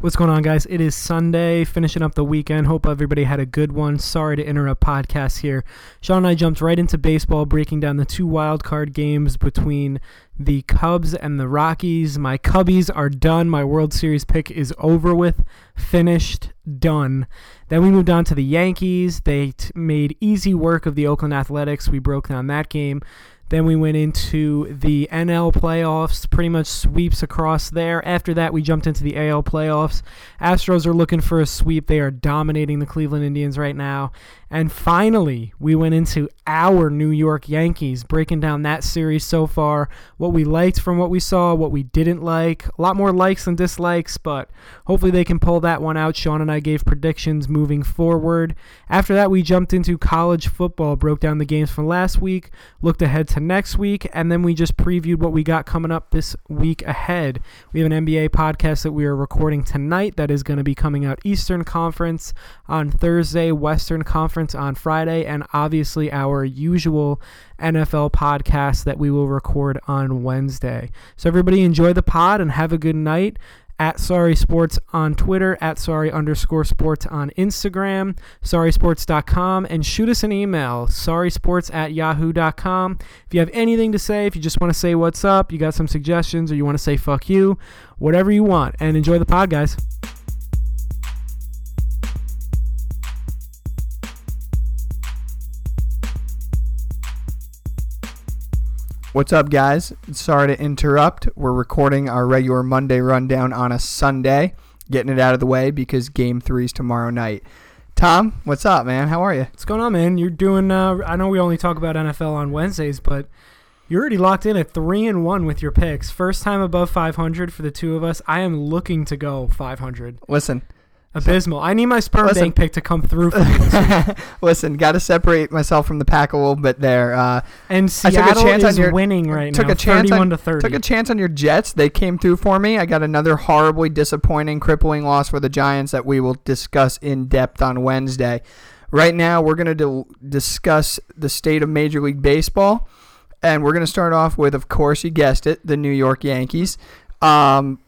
What's going on, guys? It is Sunday, finishing up the weekend. Hope everybody had a good one. Sorry to interrupt podcast here. Sean and I jumped right into baseball, breaking down the two wild card games between the Cubs and the Rockies. My Cubbies are done. My World Series pick is over with, finished, done. Then we moved on to the Yankees. They t- made easy work of the Oakland Athletics. We broke down that game. Then we went into the NL playoffs, pretty much sweeps across there. After that, we jumped into the AL playoffs. Astros are looking for a sweep. They are dominating the Cleveland Indians right now. And finally, we went into our New York Yankees, breaking down that series so far, what we liked from what we saw, what we didn't like. A lot more likes than dislikes, but hopefully they can pull that one out. Sean and I gave predictions moving forward. After that, we jumped into college football, broke down the games from last week, looked ahead to next week, and then we just previewed what we got coming up this week ahead. We have an NBA podcast that we are recording tonight that is going to be coming out Eastern Conference on Thursday, Western Conference on Friday, and obviously our usual NFL podcast that we will record on Wednesday. So, everybody enjoy the pod and have a good night. At Sorry Sports on Twitter, at Sorry underscore sports on Instagram, sorrysports.com, and shoot us an email, sorrysports at yahoo.com. If you have anything to say, if you just want to say what's up, you got some suggestions, or you want to say fuck you, whatever you want, and enjoy the pod, guys. What's up, guys? Sorry to interrupt. We're recording our regular Monday rundown on a Sunday, getting it out of the way because game three is tomorrow night. Tom, what's up, man? How are you? What's going on, man? You're doing. Uh, I know we only talk about NFL on Wednesdays, but you're already locked in at three and one with your picks. First time above 500 for the two of us. I am looking to go 500. Listen, Abysmal. I need my sperm Listen. bank pick to come through for me. this week. listen, got to separate myself from the pack a little bit there. Uh, And I took a Seattle chance on is your- winning right took now, a chance 31 on, to 30. Took a chance on your Jets. They came through for me. I got another horribly disappointing, crippling loss for the Giants that we will discuss in depth on Wednesday. Right now, we're going to discuss the state of Major League Baseball, and we're going to start off with, of course, you guessed it, the New York Yankees. Um,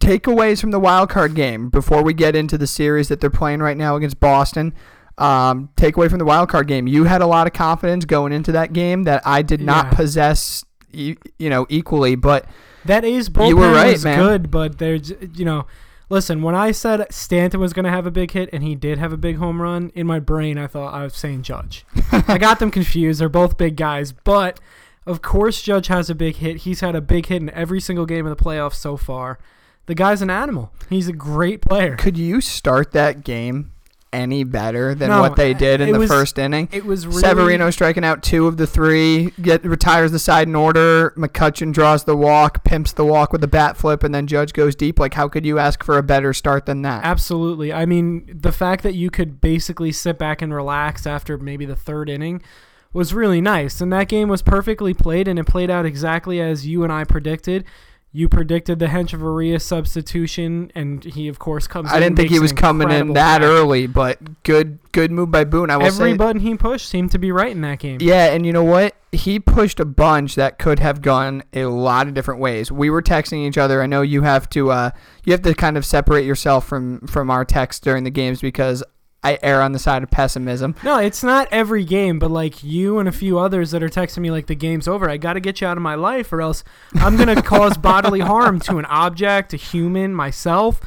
takeaways from the wild card game before we get into the series that they're playing right now against Boston. Um, takeaway from the wild card game. You had a lot of confidence going into that game that I did not Yeah. possess, you, you know, equally. But that is bullpen You were right, was man. good, but there's you know, listen. When I said Stanton was going to have a big hit and he did have a big home run, in my brain I thought I was saying Judge. I got them confused. They're both big guys, but of course Judge has a big hit. He's had a big hit in every single game of the playoffs so far. The guy's an animal. He's a great player. could you start that game any better than No, what they did in it the was- first inning? It was really Severino striking out two of the three, get retires the side in order. McCutchen draws the walk, pimps the walk with a bat flip, and then Judge goes deep. Like, how could you ask for a better start than that? Absolutely. I mean, the fact that you could basically sit back and relax after maybe the third inning was really nice. And that game was perfectly played, and it played out exactly as you and I predicted. You predicted the Hechavarria substitution, and he, of course, comes I didn't think he was coming in that early, but good good move by Boone. I will Every say. button he pushed seemed to be right in that game. Yeah, and you know what? He pushed a bunch that could have gone a lot of different ways. We were texting each other. I know you have to uh, you have to kind of separate yourself from from our text during the games because I err on the side of pessimism. No, it's not every game, but like you and a few others that are texting me like the game's over. I got to get you out of my life, or else I'm gonna cause bodily harm to an object, a human, myself.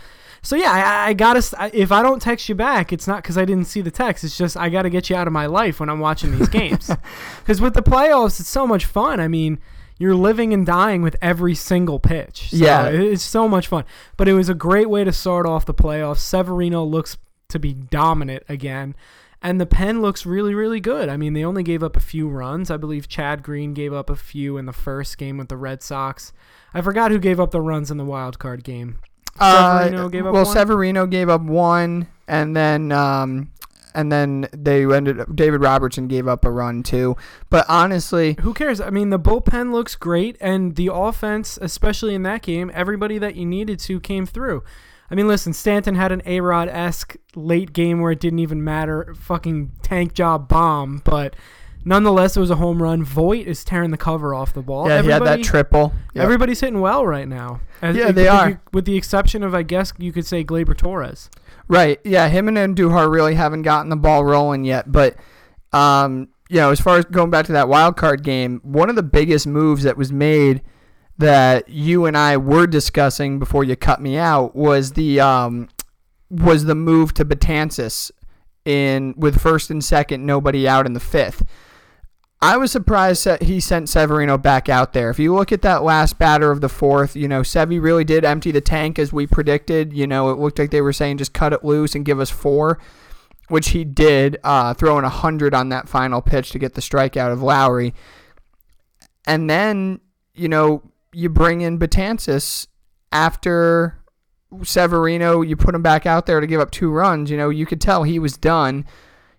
So yeah, I, I gotta. If I don't text you back, it's not because I didn't see the text. It's just I gotta get you out of my life when I'm watching these games. Because with the playoffs, it's so much fun. I mean. You're living and dying with every single pitch. So Yeah. it's so much fun. But it was a great way to start off the playoffs. Severino looks to be dominant again. And the pen looks really, really good. I mean, they only gave up a few runs. I believe Chad Green gave up a few in the first game with the Red Sox. I forgot who gave up the runs in the wild card game. Severino Uh, gave up well, one? Severino gave up one, and then um, and then they ended up. David Robertson gave up a run too. But honestly, Who cares? I mean, the bullpen looks great, and the offense, especially in that game, everybody that you needed to came through. I mean, listen, Stanton had an A Rod esque late game where it didn't even matter, fucking tank job bomb, but nonetheless, it was a home run. Voit is tearing the cover off the ball. Yeah, he had that triple. Yep. Everybody's hitting well right now. As- Yeah, with they the- are. With the exception of, I guess you could say Gleyber Torres. Right. Yeah, him and Andujar really haven't gotten the ball rolling yet. But, um, you know, as far as going back to that wild card game, one of the biggest moves that was made that you and I were discussing before you cut me out was the um, was the move to Betances in with first and second, nobody out in the fifth. I was surprised that he sent Severino back out there. If you look at that last batter of the fourth, you know, Sevy really did empty the tank as we predicted. You know, it looked like they were saying just cut it loose and give us four, which he did, uh, throwing a 100 on that final pitch to get the strikeout of Lowrie. And then, you know, you bring in Betances after Severino, you put him back out there to give up two runs. You know, you could tell he was done.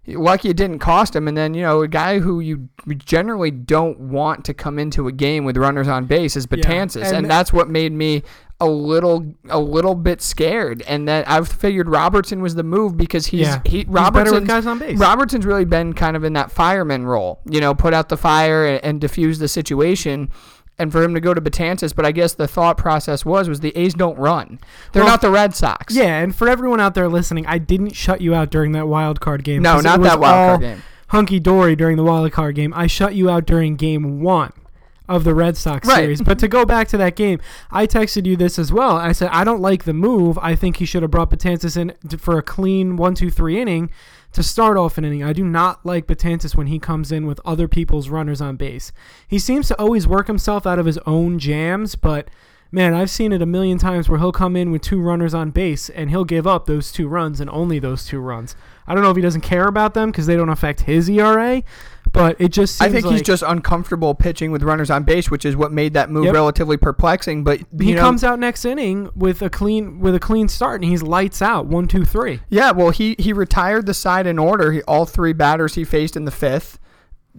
Lucky it didn't cost him. And then, you know, a guy who you generally don't want to come into a game with runners on base is Yeah, Betances. and- and that's what made me a little a little bit scared. And that I've figured Robertson was the move because he's yeah, he He's Robertson's with guys on base. Robertson's really been kind of in that fireman role, you know, put out the fire and, and diffuse the situation. And for him to go to Betances, but I guess the thought process was was the A's don't run. They're Well, not the Red Sox. yeah, and for everyone out there listening, I didn't shut you out during that wild card game. No, not that wild card game. Hunky dory during the wild card game. I shut you out during game one of the Red Sox Right. series. But to go back to that game, I texted you this as well. I said I don't like the move. I think he should have brought Betances in for a clean one, two, three inning to start off an inning. I do not like Betances when he comes in with other people's runners on base. He seems to always work himself out of his own jams, but man, I've seen it a million times where he'll come in with two runners on base and he'll give up those two runs and only those two runs. I don't know if he doesn't care about them because they don't affect his ERA, but it just I think like he's just uncomfortable pitching with runners on base, which is what made that move Yep. relatively perplexing. But he know, comes out next inning with a clean with a clean start and he's lights out one two three. Yeah, well, he he retired the side in order. He, all three batters he faced in the fifth.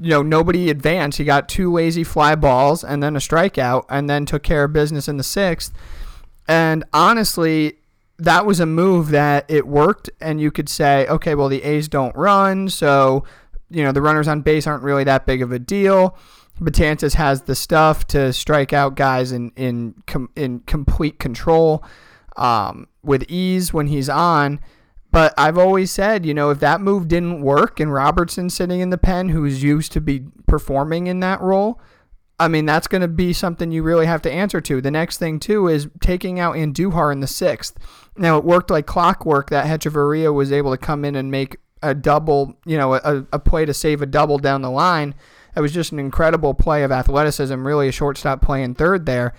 You know, nobody advanced. He got two lazy fly balls and then a strikeout, and then took care of business in the sixth. And honestly, that was a move that it worked. And you could say, okay, well, the A's don't run, so you know the runners on base aren't really that big of a deal. Betances has the stuff to strike out guys in in com- in complete control um, with ease when he's on. But I've always said, you know, if that move didn't work and Robertson sitting in the pen, who's used to be performing in that role, I mean, that's going to be something you really have to answer to. The next thing, too, is taking out Andujar in the sixth. Now, it worked like clockwork that Hechavarria was able to come in and make a double, you know, a, a play to save a double down the line. That was just an incredible play of athleticism, really a shortstop play in third there.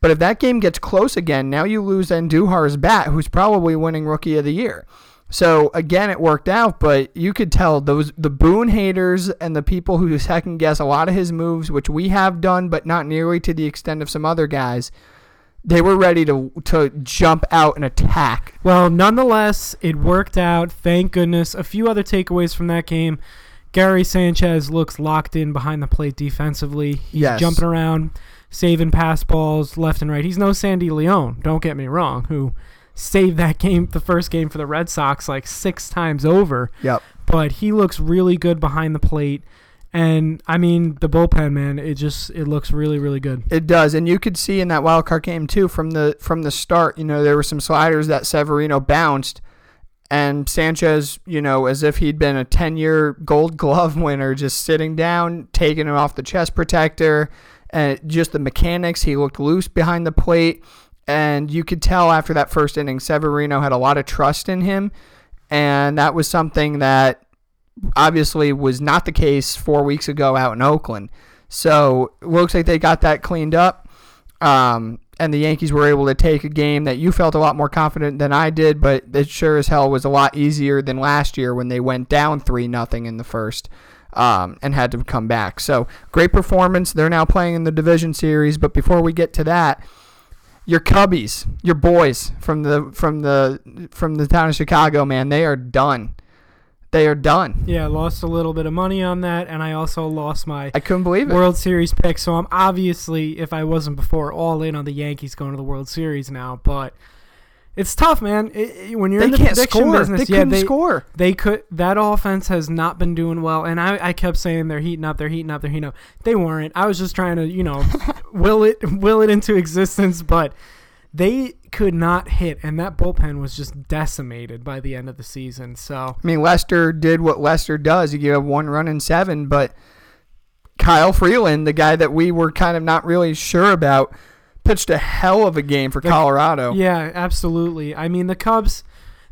But if that game gets close again, now you lose Andujar's bat, who's probably winning Rookie of the Year. So again, it worked out, but you could tell those the Boone haters and the people who second guess a lot of his moves, which we have done, but not nearly to the extent of some other guys. They were ready to to jump out and attack. Well, nonetheless, it worked out. Thank goodness. A few other takeaways from that game. Gary Sanchez looks locked in behind the plate defensively. He's Yes. jumping around, saving pass balls left and right. He's no Sandy Leon, don't get me wrong, who saved that game, the first game for the Red Sox, like six times over. Yep. But he looks really good behind the plate. And I mean, the bullpen, man, it just it looks really, really good. It does, and you could see in that wild card game too from the from the start. You know, there were some sliders that Severino bounced, and Sanchez, you know, as if he'd been a ten year Gold Glove winner, just sitting down, taking it off the chest protector, and just the mechanics. He looked loose behind the plate, and you could tell after that first inning, Severino had a lot of trust in him, and that was something that obviously was not the case four weeks ago out in Oakland. So it looks like they got that cleaned up. Um, and the Yankees were able to take a game that you felt a lot more confident than I did, but it sure as hell was a lot easier than last year when they went down three nothing in the first um, and had to come back. So great performance. They're now playing in the division series. But before we get to that, your Cubbies, your boys from the from the from the town of Chicago, man, they are done. They are done. Yeah, I lost a little bit of money on that, and I also lost my I couldn't believe it. World Series pick. So I'm obviously, if I wasn't before, all in on the Yankees going to the World Series now. But It's tough, man. It, it- when you're They in the can't prediction score. business, they yeah, couldn't they score. they could. That offense has not been doing well, and I, I kept saying they're heating up, they're heating up, they're heating up. They weren't. I was just trying to, you know, will it will it into existence, but they could not hit, and that bullpen was just decimated by the end of the season. So I mean, Lester did what Lester does. He gave up one run in seven, but Kyle Freeland, the guy that we were kind of not really sure about, pitched a hell of a game for The- Colorado. Yeah, absolutely. I mean, the Cubs.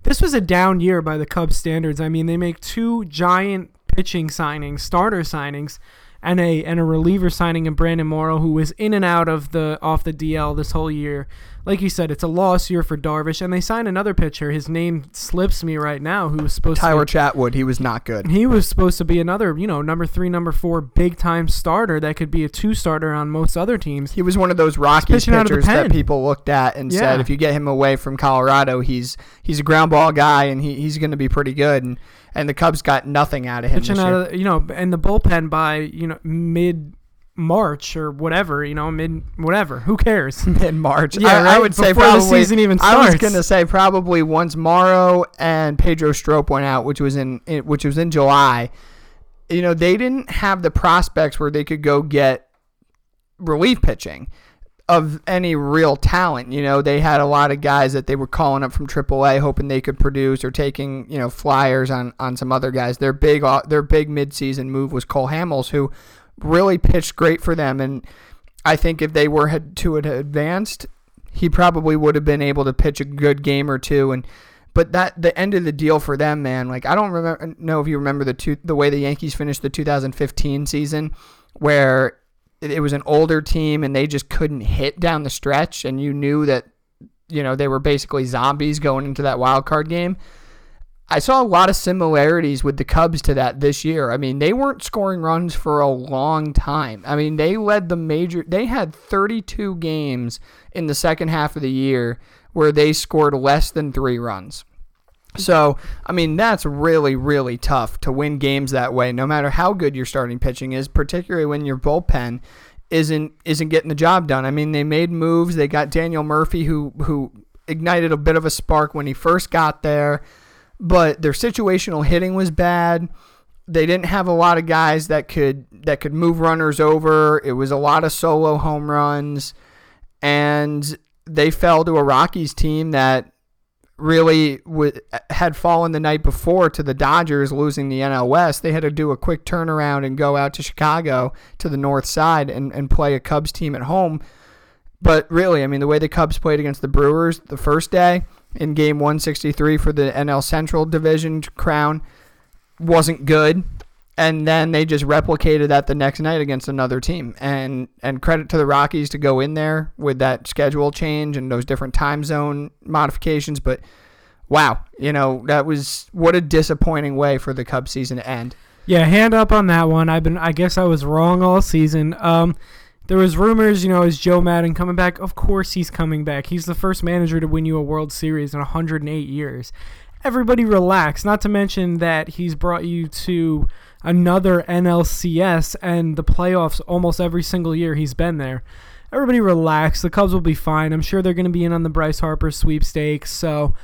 This was a down year by the Cubs standards. I mean, they make two giant pitching signings, starter signings, and a and a reliever signing in Brandon Morrow, who was in and out of the off the DL this whole year. Like you said, it's a loss year for Darvish, and they signed another pitcher. His name slips me right now. Who was supposed Tyler to Chatwood, he was not good. he was supposed to be another, you know, number three, number four, big time starter that could be a two starter on most other teams. He was one of those Rockies pitching out of the pitchers that people looked at and Yeah. said, if you get him away from Colorado, he's he's a ground ball guy and he, he's going to be pretty good. And and the Cubs got nothing out of him. pitching out of you know and the bullpen by you know mid March or whatever you know mid whatever who cares in March. Yeah, I, I would say Before the probably. season even starts. I was gonna say probably once Morrow and Pedro Strop went out, which was in in- which was in July. You know they didn't have the prospects where they could go get relief pitching of any real talent. You know they had a lot of guys that they were calling up from AAA, hoping they could produce or taking you know flyers on on some other guys. Their big uh, their big midseason move was Cole Hamels, who really pitched great for them and. I think if they were had to have advanced, he probably would have been able to pitch a good game or two. And but that the end of the deal for them, man. Like I don't remember know if you remember the two, the way the Yankees finished the 2015 season, where it was an older team and they just couldn't hit down the stretch, and you knew that you know they were basically zombies going into that wild card game. I saw a lot of similarities with the Cubs to that this year. I mean, they weren't scoring runs for a long time. I mean, they led the major, they had 32 games in the second half of the year where they scored less than three runs. So, I mean, that's really, really tough to win games that way, no matter how good your starting pitching is, particularly when your bullpen isn't isn't getting the job done. I mean, they made moves. They got Daniel Murphy, who who ignited a bit of a spark when he first got there but their situational hitting was bad. They didn't have a lot of guys that could that could move runners over. It was a lot of solo home runs, and they fell to a Rockies team that really w- had fallen the night before to the Dodgers losing the NL West. They had to do a quick turnaround and go out to Chicago to the north side and, and play a Cubs team at home. But really, I mean, the way the Cubs played against the Brewers the first day in game 163 for the NL Central Division crown wasn't good. And then they just replicated that the next night against another team. And and credit to the Rockies to go in there with that schedule change and those different time zone modifications. But wow, you know, that was what a disappointing way for the Cubs season to end. yeah hand up on that one I've been I guess I was wrong all season um there was rumors you know is Joe Maddon coming back? Of course he's coming back. He's the first manager to win you a World Series in 108 years. Everybody relax not to mention that he's brought you to another NLCS and the playoffs almost every single year he's been there. Everybody relax the Cubs will be fine. I'm sure they're going to be in on the Bryce Harper sweepstakes so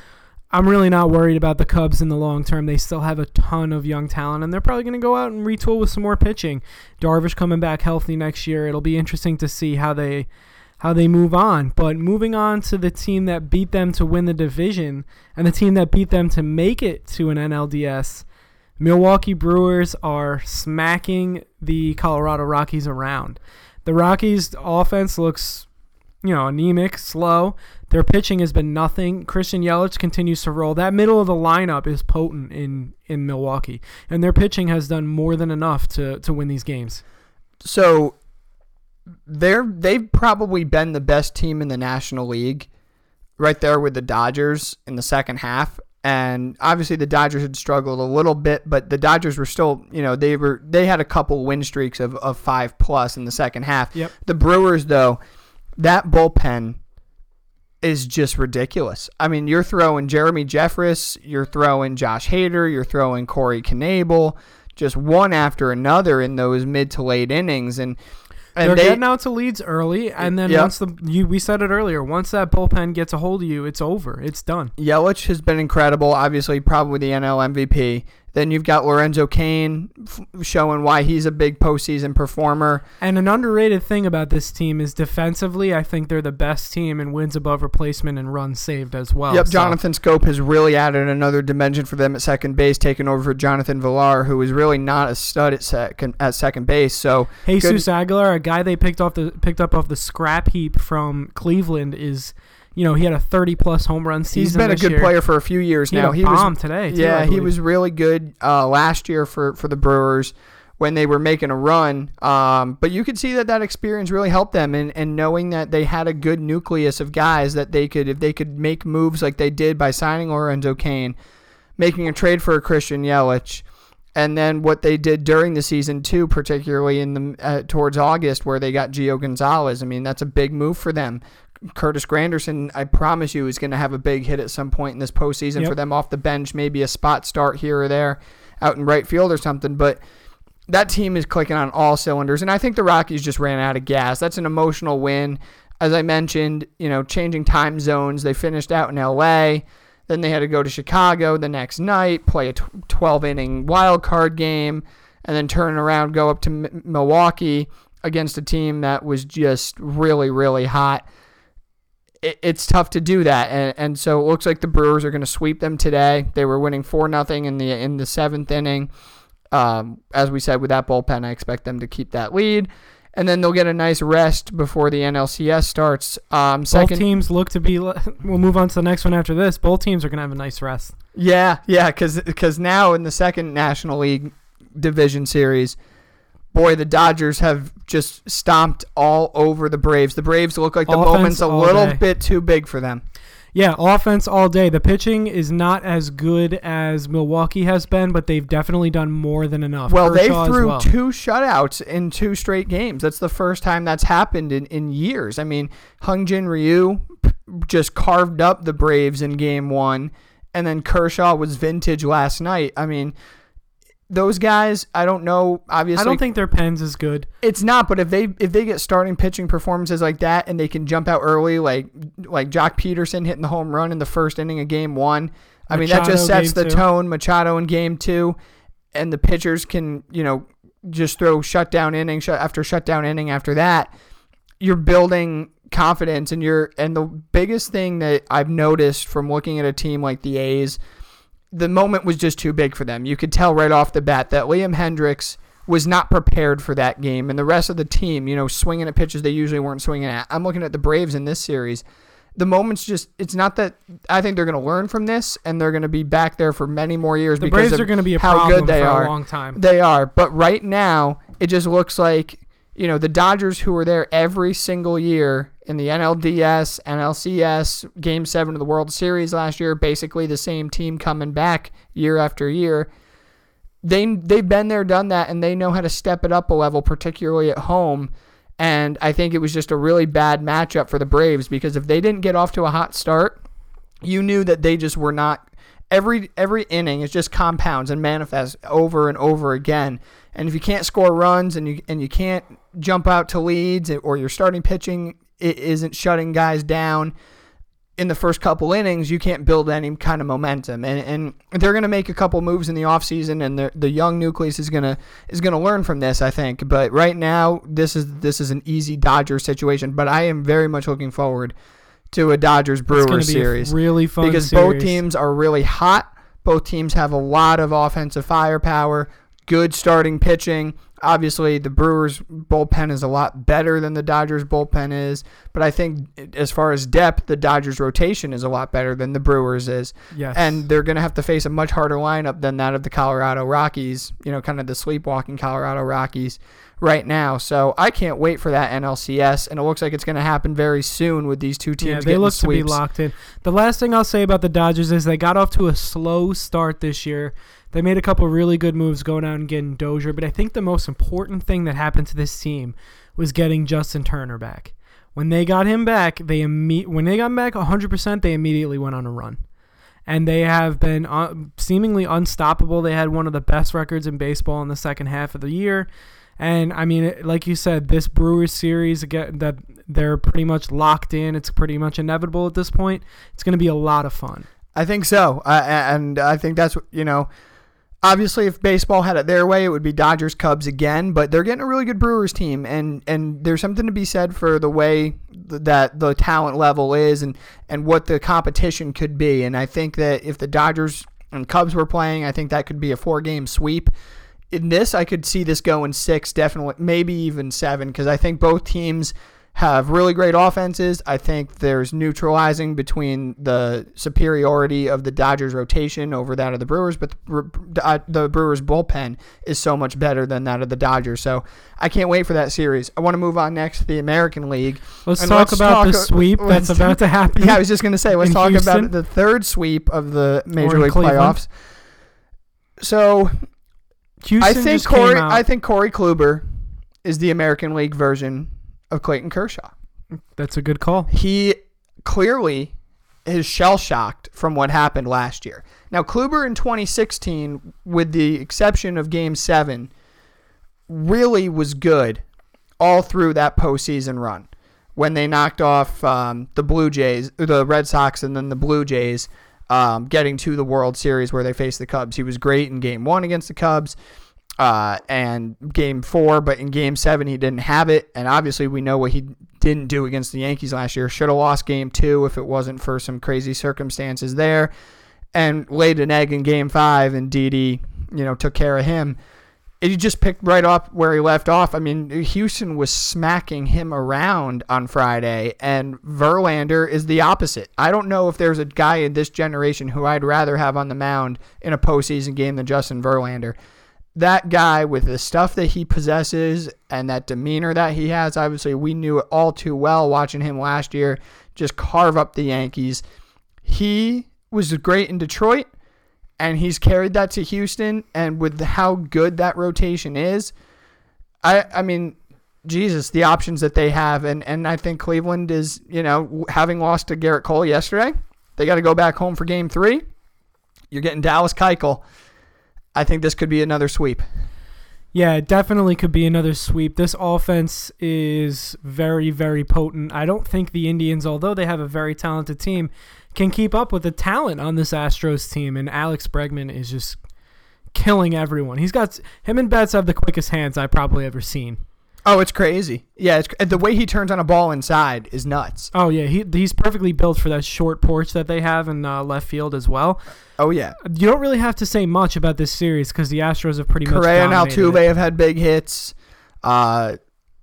I'm really not worried about the Cubs in the long term. They still have a ton of young talent, and they're probably going to go out and retool with some more pitching. Darvish coming back healthy next year. It'll be interesting to see how they how they move on. But moving on to the team that beat them to win the division, and the team that beat them to make it to an NLDS, Milwaukee Brewers are smacking the Colorado Rockies around. The Rockies' offense looks you know, anemic, slow. Their pitching has been nothing. Christian Yelich continues to roll. That middle of the lineup is potent in, in Milwaukee, and their pitching has done more than enough to, to win these games. So they're they've probably been the best team in the National League, right there with the Dodgers in the second half. And obviously the Dodgers had struggled a little bit, but the Dodgers were still, you know, they were they had a couple win streaks of, of five plus in the second half. Yep. The Brewers though, that bullpen is just ridiculous. I mean, you're throwing Jeremy Jeffress, you're throwing Josh Hader, you're throwing Corey Knebel, just one after another in those mid to late innings, and And They're they, getting out to leads early, and then Yep. once the you we said it earlier, once that bullpen gets a hold of you, it's over. It's done. Yelich has been incredible. Obviously, probably the NL MVP. Then you've got Lorenzo Cain f- showing why he's a big postseason performer. And an underrated thing about this team is defensively, I think they're the best team in wins above replacement and runs saved as well. yep, So- Jonathan Schoop has really added another dimension for them at second base, taking over for Jonathan Villar, who is really not a stud at second at second base. So Jesus Aguilar, a guy they picked off the picked up off the scrap heap from Cleveland, is you know he had a 30 plus home run season. he's been a good year. player for a few years He now. He was bomb today. Too, yeah, he was really good uh, last year for, for the Brewers when they were making a run. Um, but you could see that that experience really helped them, and, and knowing that they had a good nucleus of guys that they could, if they could make moves like they did by signing Lorenzo Cain, making a trade for a Christian Yelich, and then what they did during the season too, particularly in the uh, towards August where they got Gio Gonzalez. I mean, that's a big move for them. Curtis Granderson, I promise you, is going to have a big hit at some point in this postseason Yep. for them off the bench, maybe a spot start here or there out in right field or something. But that team is clicking on all cylinders, and I think the Rockies just ran out of gas. That's an emotional win. As I mentioned, you know, changing time zones. They finished out in LA. Then they had to go to Chicago the next night, play a 12 inning wild card game, and then turn around, go up to M- Milwaukee against a team that was just really, really hot. It, it's tough to do that, and, and so it looks like the Brewers are going to sweep them today. They were winning four nothing in the in the seventh inning. Um, as we said with that bullpen, I expect them to keep that lead, and then they'll get a nice rest before the NLCS starts. Um, Both teams look to be. We'll move on to the next one after this. Both teams are gonna have a nice rest. Yeah, yeah, because now in the second National League Division Series, boy, the Dodgers have just stomped all over the Braves. The Braves look like the Offense moment's a little day. bit too big for them. Yeah, offense all day. The pitching is not as good as Milwaukee has been, but they've definitely done more than enough. Well, they Kershaw as threw well. two shutouts in two straight games. That's the first time that's happened in, in years. I mean, Hyun Jin Ryu just carved up the Braves in game one, and then Kershaw was vintage last night. I mean, those guys, I don't know. Obviously, I don't think their pen's is good. It's not, but if they if they get starting pitching performances like that and they can jump out early, like like Joc Pederson hitting the home run in the first inning of game one, I mean that just sets the two. tone. Machado in game two, and the pitchers can you know just throw shutdown inning shut after shutdown inning after that. You're building confidence, and you're and the biggest thing that I've noticed from looking at a team like the A's the moment was just too big for them. You could tell right off the bat that Liam Hendriks was not prepared for that game, and the rest of the team, you know, swinging at pitches they usually weren't swinging at. I'm looking at the Braves in this series. The moment's just, it's not that, I think they're going to learn from this, and they're going to be back there for many more years The because Braves of are going to be a how good they are. a long time. They are. But right now, it just looks like, you know, the Dodgers who were there every single year in the NLDS, NLCS, Game 7 of the World Series last year, basically the same team coming back year after year. They they've been there, done that, and they know how to step it up a level, particularly at home. And I think it was just a really bad matchup for the Braves because if they didn't get off to a hot start, you knew that they just were not every every inning is just compounds and manifests over and over again. And if you can't score runs and you and you can't jump out to leads or your starting pitching i- isn't shutting guys down in the first couple innings, you can't build any kind of momentum. And and they're going to make a couple moves in the offseason and the the young nucleus is going to is going to learn from this, I think. But right now, this is this is an easy Dodger situation, but I am very much looking forward to a Dodgers Brewers be series really fun because series. both teams are really hot. Both teams have a lot of offensive firepower, good starting pitching. Obviously, the Brewers bullpen is a lot better than the Dodgers bullpen is, but I think as far as depth, the Dodgers rotation is a lot better than the Brewers is. Yes. And they're going to have to face a much harder lineup than that of the Colorado Rockies, you know, kind of the sleepwalking Colorado Rockies right now. So I can't wait for that NLCS, and it looks like it's going to happen very soon with these two teams yeah, they look sweeps. to be locked in. The last thing I'll say about the Dodgers is they got off to a slow start this year. They made a couple really good moves going out and getting Dozier, but I think the most important thing that happened to this team was getting Justin Turner back. When they got him back, they imme- when they got him back 100%, they immediately went on a run. And they have been uh, seemingly unstoppable. They had one of the best records in baseball in the second half of the year. And I mean, like you said, this Brewers series again that they're pretty much locked in. It's pretty much inevitable at this point. It's going to be a lot of fun. I think so, uh, and I think that's you know. Obviously, if baseball had it their way, it would be Dodgers Cubs again. But they're getting a really good Brewers team, and and there's something to be said for the way th- that the talent level is, and and what the competition could be. And I think that if the Dodgers and Cubs were playing, I think that could be a four game sweep. In this, I could see this going six, definitely, maybe even seven, because I think both teams have really great offenses. I think there's neutralizing between the superiority of the Dodgers rotation over that of the Brewers, but the, uh, the Brewers bullpen is so much better than that of the Dodgers. So I can't wait for that series. I want to move on next to the American League. Let's And talk let's about the sweep that's about to happen. Yeah, I was just going to say, let's talk Houston? about the third sweep of the Major League Cleveland? playoffs. So Houston I think Corey. I think Corey Kluber is the American League version of Clayton Kershaw. that's a good call. he clearly is shell shocked from what happened last year. Now, Kluber in 2016, with the exception of Game Seven, really was good all through that postseason run when they knocked off um, the Blue Jays, the Red Sox, and then the Blue Jays, um, getting to the World Series where they faced the Cubs. He was great in Game One against the Cubs. Uh, and game four, but in game seven, he didn't have it. And obviously, we know what he didn't do against the Yankees last year. Should have lost game two if it wasn't for some crazy circumstances there. And laid an egg in game five, and Didi, you know, took care of him. He just picked right up where he left off. I mean, Houston was smacking him around on Friday, and Verlander is the opposite. I don't know if there's a guy in this generation who I'd rather have on the mound in a postseason game than Justin Verlander that guy with the stuff that he possesses and that demeanor that he has, obviously we knew it all too well watching him last year just carve up the Yankees. He was great in Detroit and he's carried that to Houston and with how good that rotation is, I I mean Jesus, the options that they have and and I think Cleveland is, you know, having lost to Gerrit Cole yesterday, they got to go back home for game 3. You're getting Dallas Keuchel. I think this could be another sweep. Yeah, it definitely could be another sweep. This offense is very, very potent. I don't think the Indians, although they have a very talented team, can keep up with the talent on this Astros team. And Alex Bregman is just killing everyone. He's got him and Betts have the quickest hands I've probably ever seen. Oh, it's crazy. Yeah, it's the way he turns on a ball inside is nuts. Oh yeah, he he's perfectly built for that short porch that they have in uh, left field as well. Oh yeah. You don't really have to say much about this series because the Astros have pretty much Correa and Altuve it. have had big hits. Uh,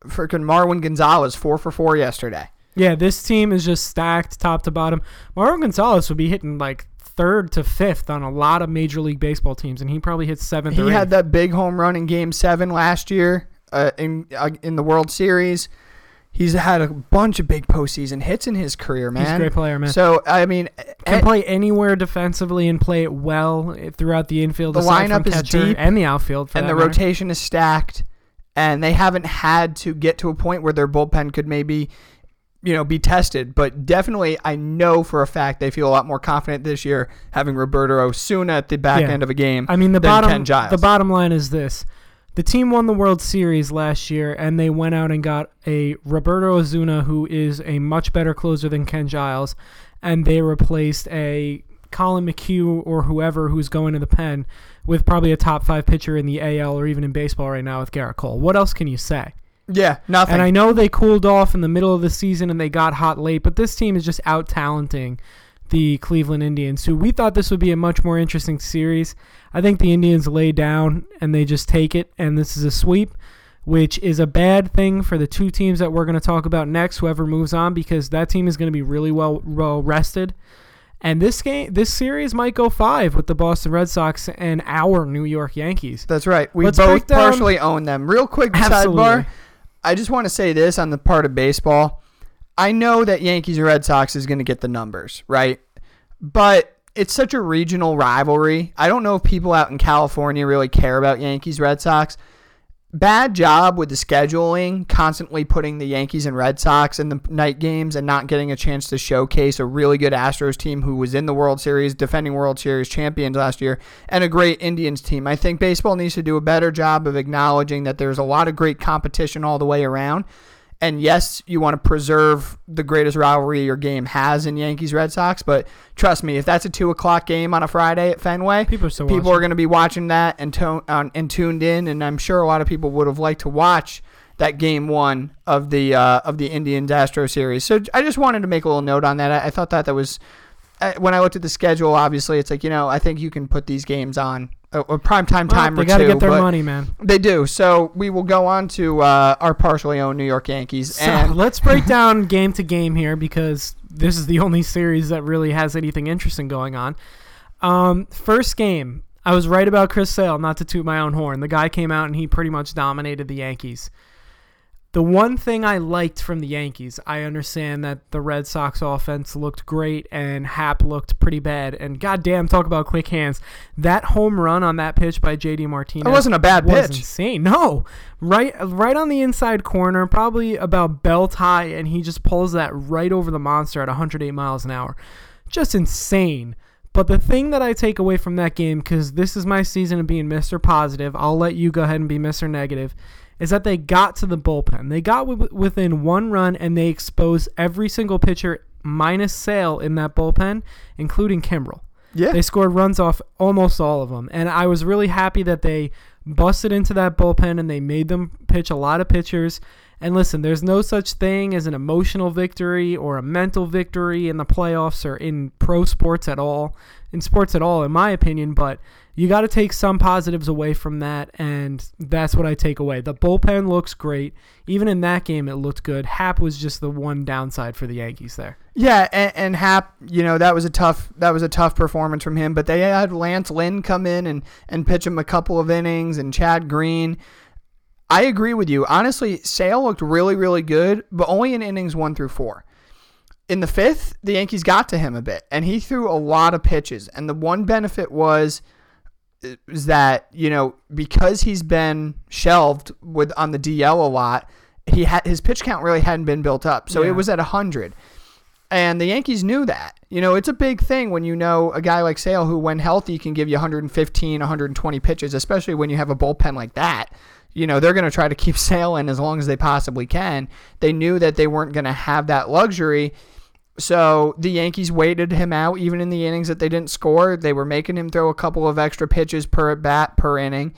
freaking Marwin Gonzalez four for four yesterday. Yeah, this team is just stacked top to bottom. Marwin Gonzalez would be hitting like third to fifth on a lot of Major League Baseball teams, and he probably hits seventh. He had that big home run in Game Seven last year uh, in uh, in the World Series. He's had a bunch of big postseason hits in his career, man. He's a great player, man. So I mean, Can eh, play anywhere defensively and play it well throughout the infield. The lineup is deep, and the outfield, for and the matter. rotation is stacked, and they haven't had to get to a point where their bullpen could maybe, you know, be tested. But definitely, I know for a fact they feel a lot more confident this year having Roberto Osuna at the back Yeah. end of a game. I mean, the than bottom Ken Giles. the bottom line is this: the team won the World Series last year, and they went out and got a Roberto Osuna, who is a much better closer than Ken Giles, and they replaced a Collin McHugh or whoever who's going to the pen with probably a top five pitcher in the AL or even in baseball right now with Gerrit Cole. What else can you say? yeah, nothing. And I know they cooled off in the middle of the season and they got hot late, but this team is just out talenting the Cleveland Indians, who we thought this would be a much more interesting series. I think the Indians lay down and they just take it, and this is a sweep, which is a bad thing for the two teams that we're going to talk about next, whoever moves on, because that team is going to be really well, well rested. And this game, this series might go five with the Boston Red Sox and our New York Yankees. That's right. We Let's both partially own them. Real quick Absolutely. sidebar. I just want to say this on the part of baseball. I know that Yankees and Red Sox is going to get the numbers, right? But it's such a regional rivalry. I don't know if people out in California really care about Yankees Red Sox. bad job with the scheduling, constantly putting the Yankees and Red Sox in the night games and not getting a chance to showcase a really good Astros team who was in the World Series, defending World Series champions last year, and a great Indians team. I think baseball needs to do a better job of acknowledging that there's a lot of great competition all the way around. And yes, you want to preserve the greatest rivalry your game has in Yankees Red Sox, but trust me, if that's a two o'clock game on a Friday at Fenway, People are people are going to be watching that and to- uh, and tuned in, and I'm sure a lot of people would have liked to watch that game one of the uh, of the Indians Astro series. So I just wanted to make a little note on that. I, I thought that that was when I looked at the schedule. Obviously, it's like you know I think you can put these games on a, a prime time Well, time they got to get their money, man. they do. So we will go on to uh, our partially owned New York Yankees So and let's break down game to game here because this is the only series that really has anything interesting going on. Um, first game, I was right about Chris Sale, not to toot my own horn. The guy came out and he pretty much dominated the Yankees. The one thing I liked from the Yankees, I understand that the Red Sox offense looked great and Happ looked pretty bad. And goddamn, talk about quick hands. That home run on that pitch by JD Martinez it wasn't a bad was pitch. insane. No, right, right on the inside corner, probably about belt high, and he just pulls that right over the monster at 108 miles an hour. Just insane. But the thing that I take away from that game, because this is my season of being Mr. Positive, I'll let you go ahead and be Mr. Negative, is that they got to the bullpen. They got wi- within one run and they exposed every single pitcher minus Sale in that bullpen, including Kimbrel. Yeah. They scored runs off almost all of them. And I was really happy that they busted into that bullpen and they made them pitch a lot of pitchers. And listen, there's no such thing as an emotional victory or a mental victory in the playoffs or in pro sports at all, in sports at all, in my opinion. But you got to take some positives away from that. And that's what I take away. The bullpen looks great. Even in that game, it looked good. Happ was just the one downside for the Yankees there. Yeah, and, and Happ, you know, that was a tough that was a tough performance from him. But they had Lance Lynn come in and and pitch him a couple of innings, and Chad Green. I agree with you. Honestly, Sale looked really really good, but only in innings one through four. In the fifth, the Yankees got to him a bit, and he threw a lot of pitches. And the one benefit was is that you know because he's been shelved with on the DL a lot, he had his pitch count really hadn't been built up, so Yeah. it was at hundred. And the Yankees knew that. You know, it's a big thing when you know a guy like Sale who, when healthy, can give you 115, 120 pitches, especially when you have a bullpen like that. You know, they're going to try to keep Sale in as long as they possibly can. They knew that they weren't going to have that luxury. So the Yankees waited him out even in the innings that they didn't score. They were making him throw a couple of extra pitches per at bat per inning.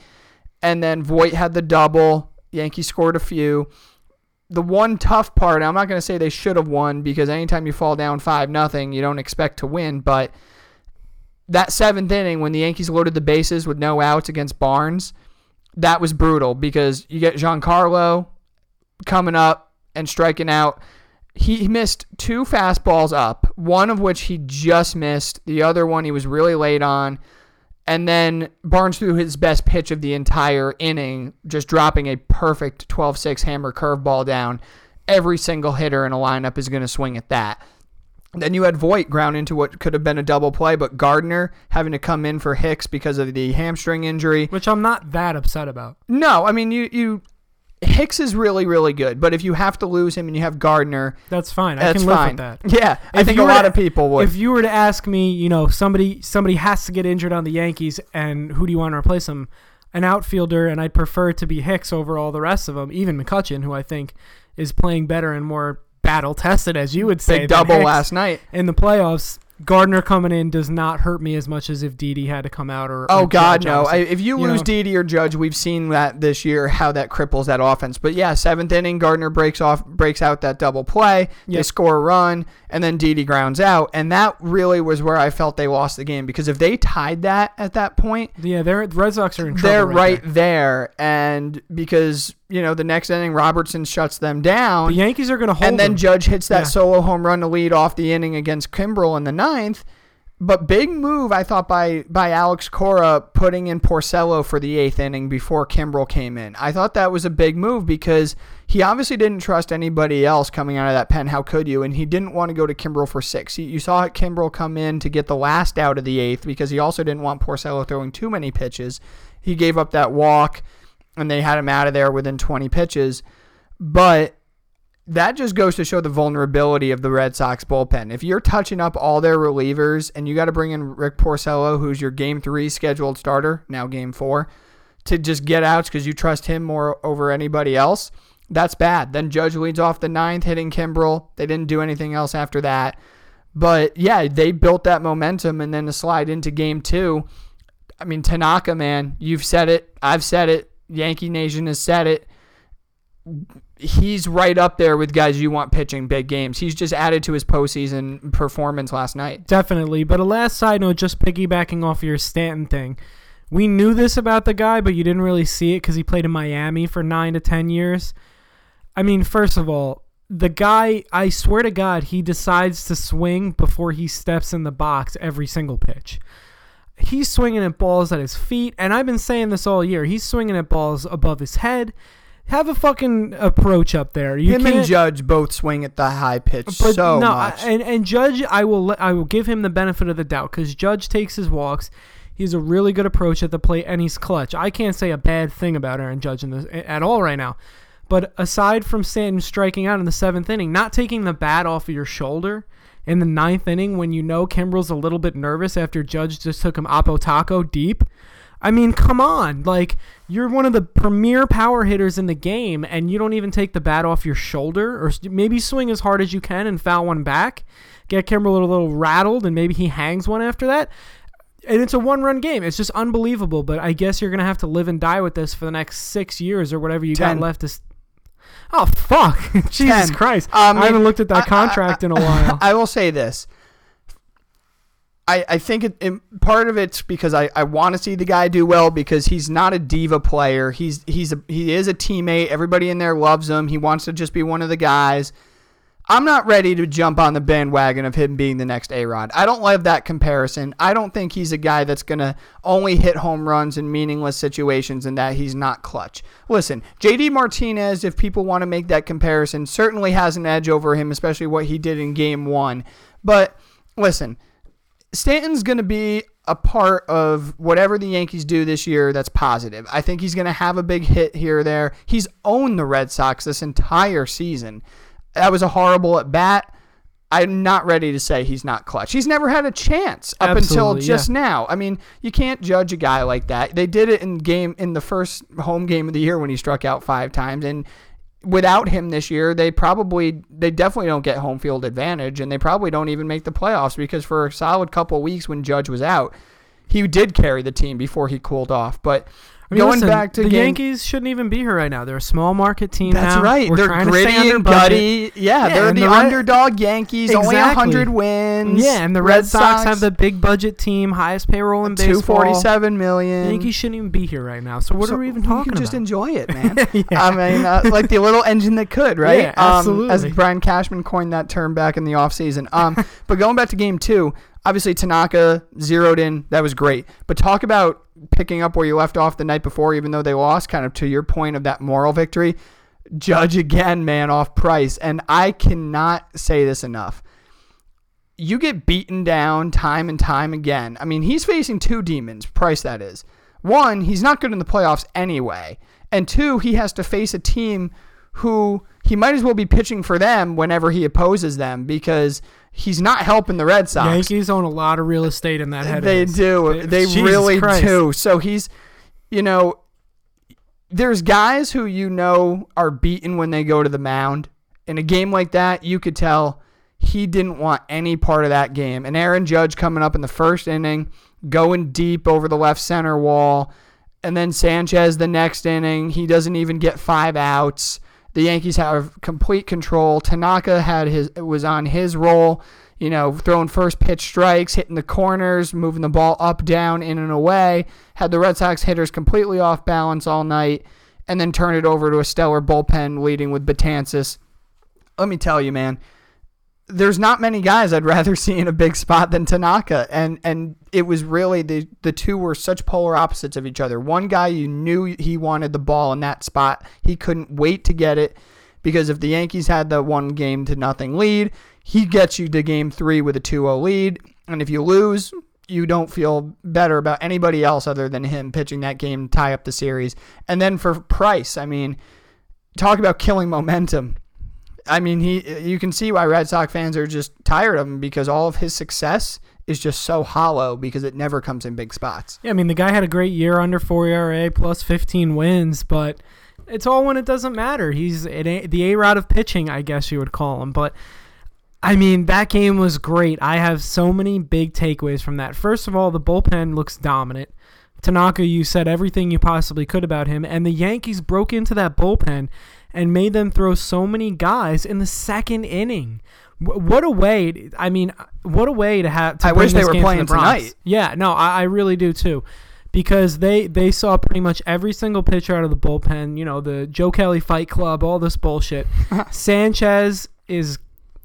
And then Voit had the double. Yankees scored a few. The one tough part, I'm not going to say they should have won because anytime you fall down 5 nothing, you don't expect to win, but that 7th inning when the Yankees loaded the bases with no outs against Barnes, that was brutal because you get Giancarlo coming up and striking out he missed two fastballs up, one of which he just missed, the other one he was really late on. And then Barnes threw his best pitch of the entire inning, just dropping a perfect 12 6 hammer curveball down. Every single hitter in a lineup is going to swing at that. Then you had Voit ground into what could have been a double play, but Gardner having to come in for Hicks because of the hamstring injury. Which I'm not that upset about. No, I mean you you Hicks is really really good, but if you have to lose him and you have Gardner, That's fine. I that's can live fine. with that. Yeah, I think a lot to- of people would. If you were to ask me, you know, somebody somebody has to get injured on the Yankees, and who do you want to replace him? An outfielder, and I'd prefer to be Hicks over all the rest of them. Even McCutchen, who I think is playing better and more battle tested, as you would say. Big double Hicks. last night. in the playoffs. Gardner coming in does not hurt me as much as if Didi had to come out or. Oh or God, Judge, no! I, if you, You lose know. Didi or Judge, we've seen that this year how that cripples that offense. But yeah, seventh inning, Gardner breaks off, breaks out that double play. They score a run, and then Didi grounds out, and that really was where I felt they lost the game because if they tied that at that point, yeah, they're the Red Sox are in trouble. they're right. right there. there, and because you know the next inning Robertson shuts them down, The Yankees are going to hold. and then them. Judge hits that Yeah. solo home run to lead off the inning against Kimbrel in the ninth. But big move, I thought by by Alex Cora putting in Porcello for the eighth inning before Kimbrel came in. I thought that was a big move because he obviously didn't trust anybody else coming out of that pen. How could you? And he didn't want to go to Kimbrel for six. He, you saw Kimbrel come in to get the last out of the eighth because he also didn't want Porcello throwing too many pitches. He gave up that walk and they had him out of there within 20 pitches. But that just goes to show the vulnerability of the Red Sox bullpen. If you're touching up all their relievers and you got to bring in Rick Porcello, who's your game three scheduled starter, now game four, to just get outs because you trust him more over anybody else, that's bad. Then Judge leads off the ninth, hitting Kimbrel. They didn't do anything else after that. But yeah, they built that momentum and then to slide into game two. I mean, Tanaka, man, you've said it. I've said it. Yankee Nation has said it he's right up there with guys you want pitching big games. He's just added to his postseason performance last night. Definitely. But a last side note, just piggybacking off your Stanton thing. We knew this about the guy, but you didn't really see it because he played in Miami for nine to ten years. I mean, first of all, the guy, I swear to God, he decides to swing before he steps in the box every single pitch. He's swinging at balls at his feet, and I've been saying this all year. He's swinging at balls above his head have a fucking approach up there. You him and Judge both swing at the high pitch but so no, much. And and Judge, I will I will give him the benefit of the doubt because Judge takes his walks. He's a really good approach at the plate, and he's clutch. I can't say a bad thing about Aaron Judge in this, at all right now. But aside from Stanton striking out in the seventh inning, not taking the bat off of your shoulder in the ninth inning when you know Kimbrel's a little bit nervous after Judge just took him Oppo Taco deep. I mean, come on. Like, you're one of the premier power hitters in the game, and you don't even take the bat off your shoulder, or maybe swing as hard as you can and foul one back. Get Kimbrel a little rattled, and maybe he hangs one after that. And it's a one run game. It's just unbelievable. But I guess you're going to have to live and die with this for the next six years or whatever you Ten. got left to. Oh, fuck. Jesus. Christ. Um, I haven't looked at that contract I, I, in a while. I will say this I, I think it, it, part of it's because I, I want to see the guy do well because he's not a diva player. He's he's a, he is a teammate. Everybody in there loves him. He wants to just be one of the guys. I'm not ready to jump on the bandwagon of him being the next A Rod. I don't love that comparison. I don't think he's a guy that's going to only hit home runs in meaningless situations and that he's not clutch. Listen, JD Martinez, if people want to make that comparison, certainly has an edge over him, especially what he did in game one. But listen, Stanton's going to be a part of whatever the Yankees do this year that's positive. I think he's going to have a big hit here or there. He's owned the Red Sox this entire season. That was a horrible at bat. I'm not ready to say he's not clutch. He's never had a chance up Absolutely, until just yeah. now. I mean, you can't judge a guy like that. They did it in game in the first home game of the year when he struck out five times, and without him this year, they probably they definitely don't get home field advantage, and they probably don't even make the playoffs because for a solid couple weeks when Judge was out, he did carry the team before he cooled off. But I mean, Going listen, back to the game, Yankees shouldn't even be here right now. They're a small market team. That's now. right. We're they're gritty and gutty. Yeah, yeah, they're the, the underdog Yankees. Exactly. Only hundred wins. Yeah, and the Red, Red Sox, Sox, have the big budget team, highest payroll in baseball. Two forty-seven million. The Yankees shouldn't even be here right now. So what so are we even talking about? You can just enjoy it, man. yeah. I mean, uh, like the little engine that could, right? Yeah, absolutely. Um, as Brian Cashman coined that term back in the offseason. Um, but going back to game two, obviously Tanaka zeroed in. That was great. But talk about picking up where you left off the night before, even though they lost, kind of to your point of that moral victory. Judge again, man, off price. And I cannot say this enough. You get beaten down time and time again. I mean, he's facing two demons, Price, that is. One, he's not good in the playoffs anyway. And two, he has to face a team who he might as well be pitching for them whenever he opposes them because he's not helping the Red Sox. Yankees own a lot of real estate in that head. They do. They Jesus really Christ. do. So he's, you know, there's guys who you know are beaten when they go to the mound. In a game like that, you could tell he didn't want any part of that game. And Aaron Judge coming up in the first inning, going deep over the left center wall. And then Sanchez the next inning, he doesn't even get five outs. The Yankees have complete control. Tanaka had his was on his roll, you know, throwing first pitch strikes, hitting the corners, moving the ball up, down, in and away. Had the Red Sox hitters completely off balance all night, and then turned it over to a stellar bullpen leading with Betances. Let me tell you, man, there's not many guys I'd rather see in a big spot than Tanaka, and and it was really the the two were such polar opposites of each other. One guy you knew he wanted the ball in that spot, he couldn't wait to get it because if the Yankees had the one game to nothing lead, he gets you to game three with a 2-0 lead, and if you lose, you don't feel better about anybody else other than him pitching that game to tie up the series. And then for Price, I mean, talk about killing momentum. I mean, he you can see why Red Sox fans are just tired of him because all of his success is just so hollow because it never comes in big spots. Yeah, I mean the guy had a great year under 4 ERA plus 15 wins, but it's all when it doesn't matter. He's a, the A Rod of pitching, I guess you would call him. But I mean, that game was great. I have so many big takeaways from that. First of all, the bullpen looks dominant. Tanaka, you said everything you possibly could about him, and the Yankees broke into that bullpen and made them throw so many guys in the second inning. What a way! I mean, what a way to have. To I wish they were playing the tonight. Yeah, no, I, I really do too, because they they saw pretty much every single pitcher out of the bullpen. You know, the Joe Kelly Fight Club, all this bullshit. Sanchez is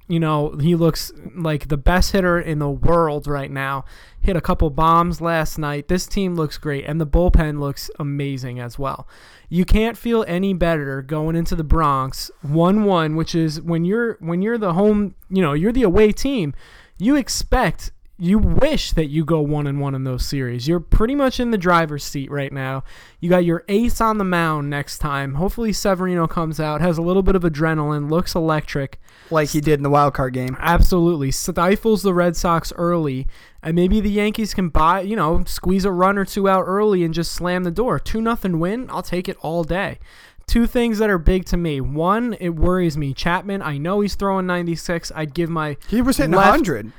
you know, he looks like the best hitter in the world right now. Hit a couple bombs last night. This team looks great, and the bullpen looks amazing as well. You can't feel any better going into the Bronx 1-1, which is when you're when you're the home, you know, you're the away team. You expect you wish that you go one and one in those series. You're pretty much in the driver's seat right now. You got your ace on the mound next time. Hopefully Severino comes out, has a little bit of adrenaline, looks electric, like he did in the wild card game. Absolutely stifles the Red Sox early, and maybe the Yankees can buy, you know, squeeze a run or two out early and just slam the door. Two nothing win. I'll take it all day. Two things that are big to me. One, it worries me. Chapman, I know he's throwing 96. I'd give my he was hitting left, 100.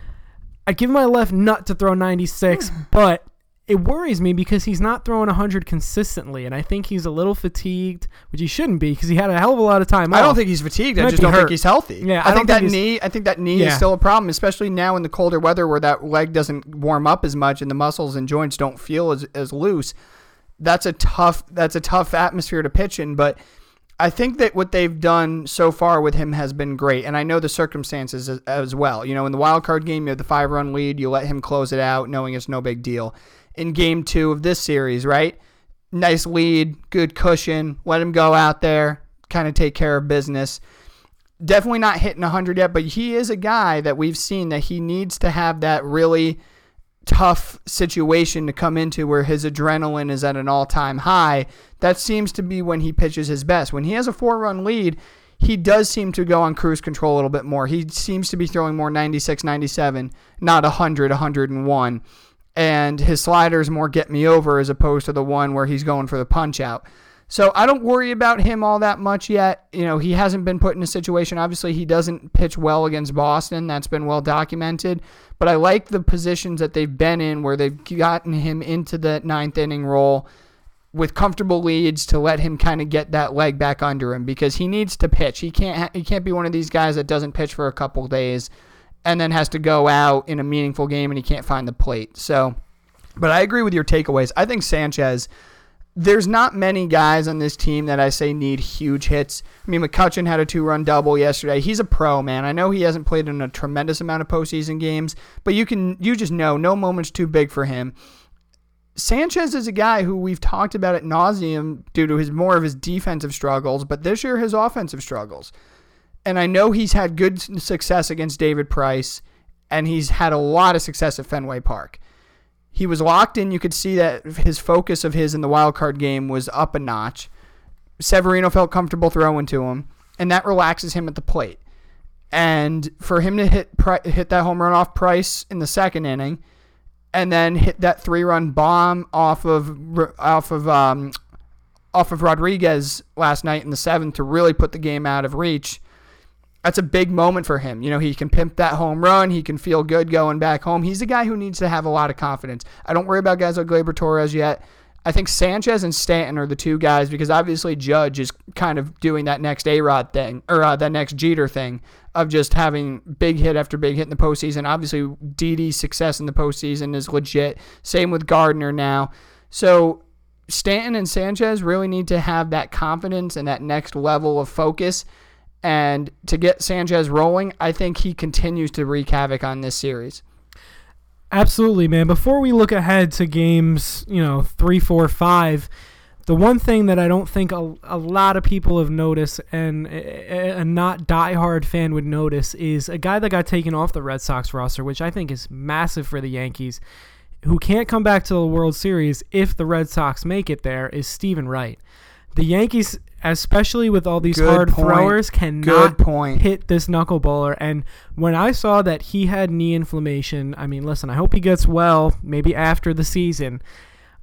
I'd give my left nut to throw 96, but it worries me because he's not throwing 100 consistently, and I think he's a little fatigued, which he shouldn't be because he had a hell of a lot of time I off. don't think he's fatigued. I just don't hurt. think he's healthy. Yeah, I, I think that think knee. I think that knee Yeah. is still a problem, especially now in the colder weather where that leg doesn't warm up as much and the muscles and joints don't feel as, as loose. That's a tough. That's a tough atmosphere to pitch in, but. I think that what they've done so far with him has been great, and I know the circumstances as, as well. You know, in the wild card game, you have the five run lead, you let him close it out, knowing it's no big deal. In game two of this series, right? Nice lead, good cushion, let him go out there, kind of take care of business. Definitely not hitting 100 yet, but he is a guy that we've seen that he needs to have that really tough situation to come into where his adrenaline is at an all time high. That seems to be when he pitches his best. When he has a four run lead, he does seem to go on cruise control a little bit more. He seems to be throwing more 96, 97, not 100, 101. And his slider is more get me over as opposed to the one where he's going for the punch out. So I don't worry about him all that much yet. You know, he hasn't been put in a situation. Obviously, he doesn't pitch well against Boston. That's been well documented. But I like the positions that they've been in where they've gotten him into the ninth inning role with comfortable leads to let him kind of get that leg back under him because he needs to pitch. He can't he can't be one of these guys that doesn't pitch for a couple days and then has to go out in a meaningful game and he can't find the plate. So, but I agree with your takeaways. I think Sanchez there's not many guys on this team that I say need huge hits. I mean, McCutchen had a two run double yesterday. He's a pro, man. I know he hasn't played in a tremendous amount of postseason games, but you can you just know no moment's too big for him. Sanchez is a guy who we've talked about at nauseum due to his more of his defensive struggles, but this year his offensive struggles. And I know he's had good success against David Price, and he's had a lot of success at Fenway Park he was locked in. You could see that his focus of his in the wild card game was up a notch. Severino felt comfortable throwing to him, and that relaxes him at the plate. And for him to hit hit that home run off Price in the second inning, and then hit that three run bomb off of off of um, off of Rodriguez last night in the seventh to really put the game out of reach that's a big moment for him. You know, he can pimp that home run. He can feel good going back home. He's a guy who needs to have a lot of confidence. I don't worry about guys like Gleyber Torres yet. I think Sanchez and Stanton are the two guys because obviously Judge is kind of doing that next A Rod thing or uh, that next Jeter thing of just having big hit after big hit in the postseason. Obviously, Didi's success in the postseason is legit. Same with Gardner now. So Stanton and Sanchez really need to have that confidence and that next level of focus. And to get Sanchez rolling, I think he continues to wreak havoc on this series. Absolutely, man. Before we look ahead to games, you know, three, four, five, the one thing that I don't think a, a lot of people have noticed and a, a not diehard fan would notice is a guy that got taken off the Red Sox roster, which I think is massive for the Yankees. who can't come back to the World Series if the Red Sox make it there is Steven Wright. The Yankees, especially with all these Good hard point. throwers, Good cannot point. hit this knuckleballer. And when I saw that he had knee inflammation, I mean, listen, I hope he gets well, maybe after the season.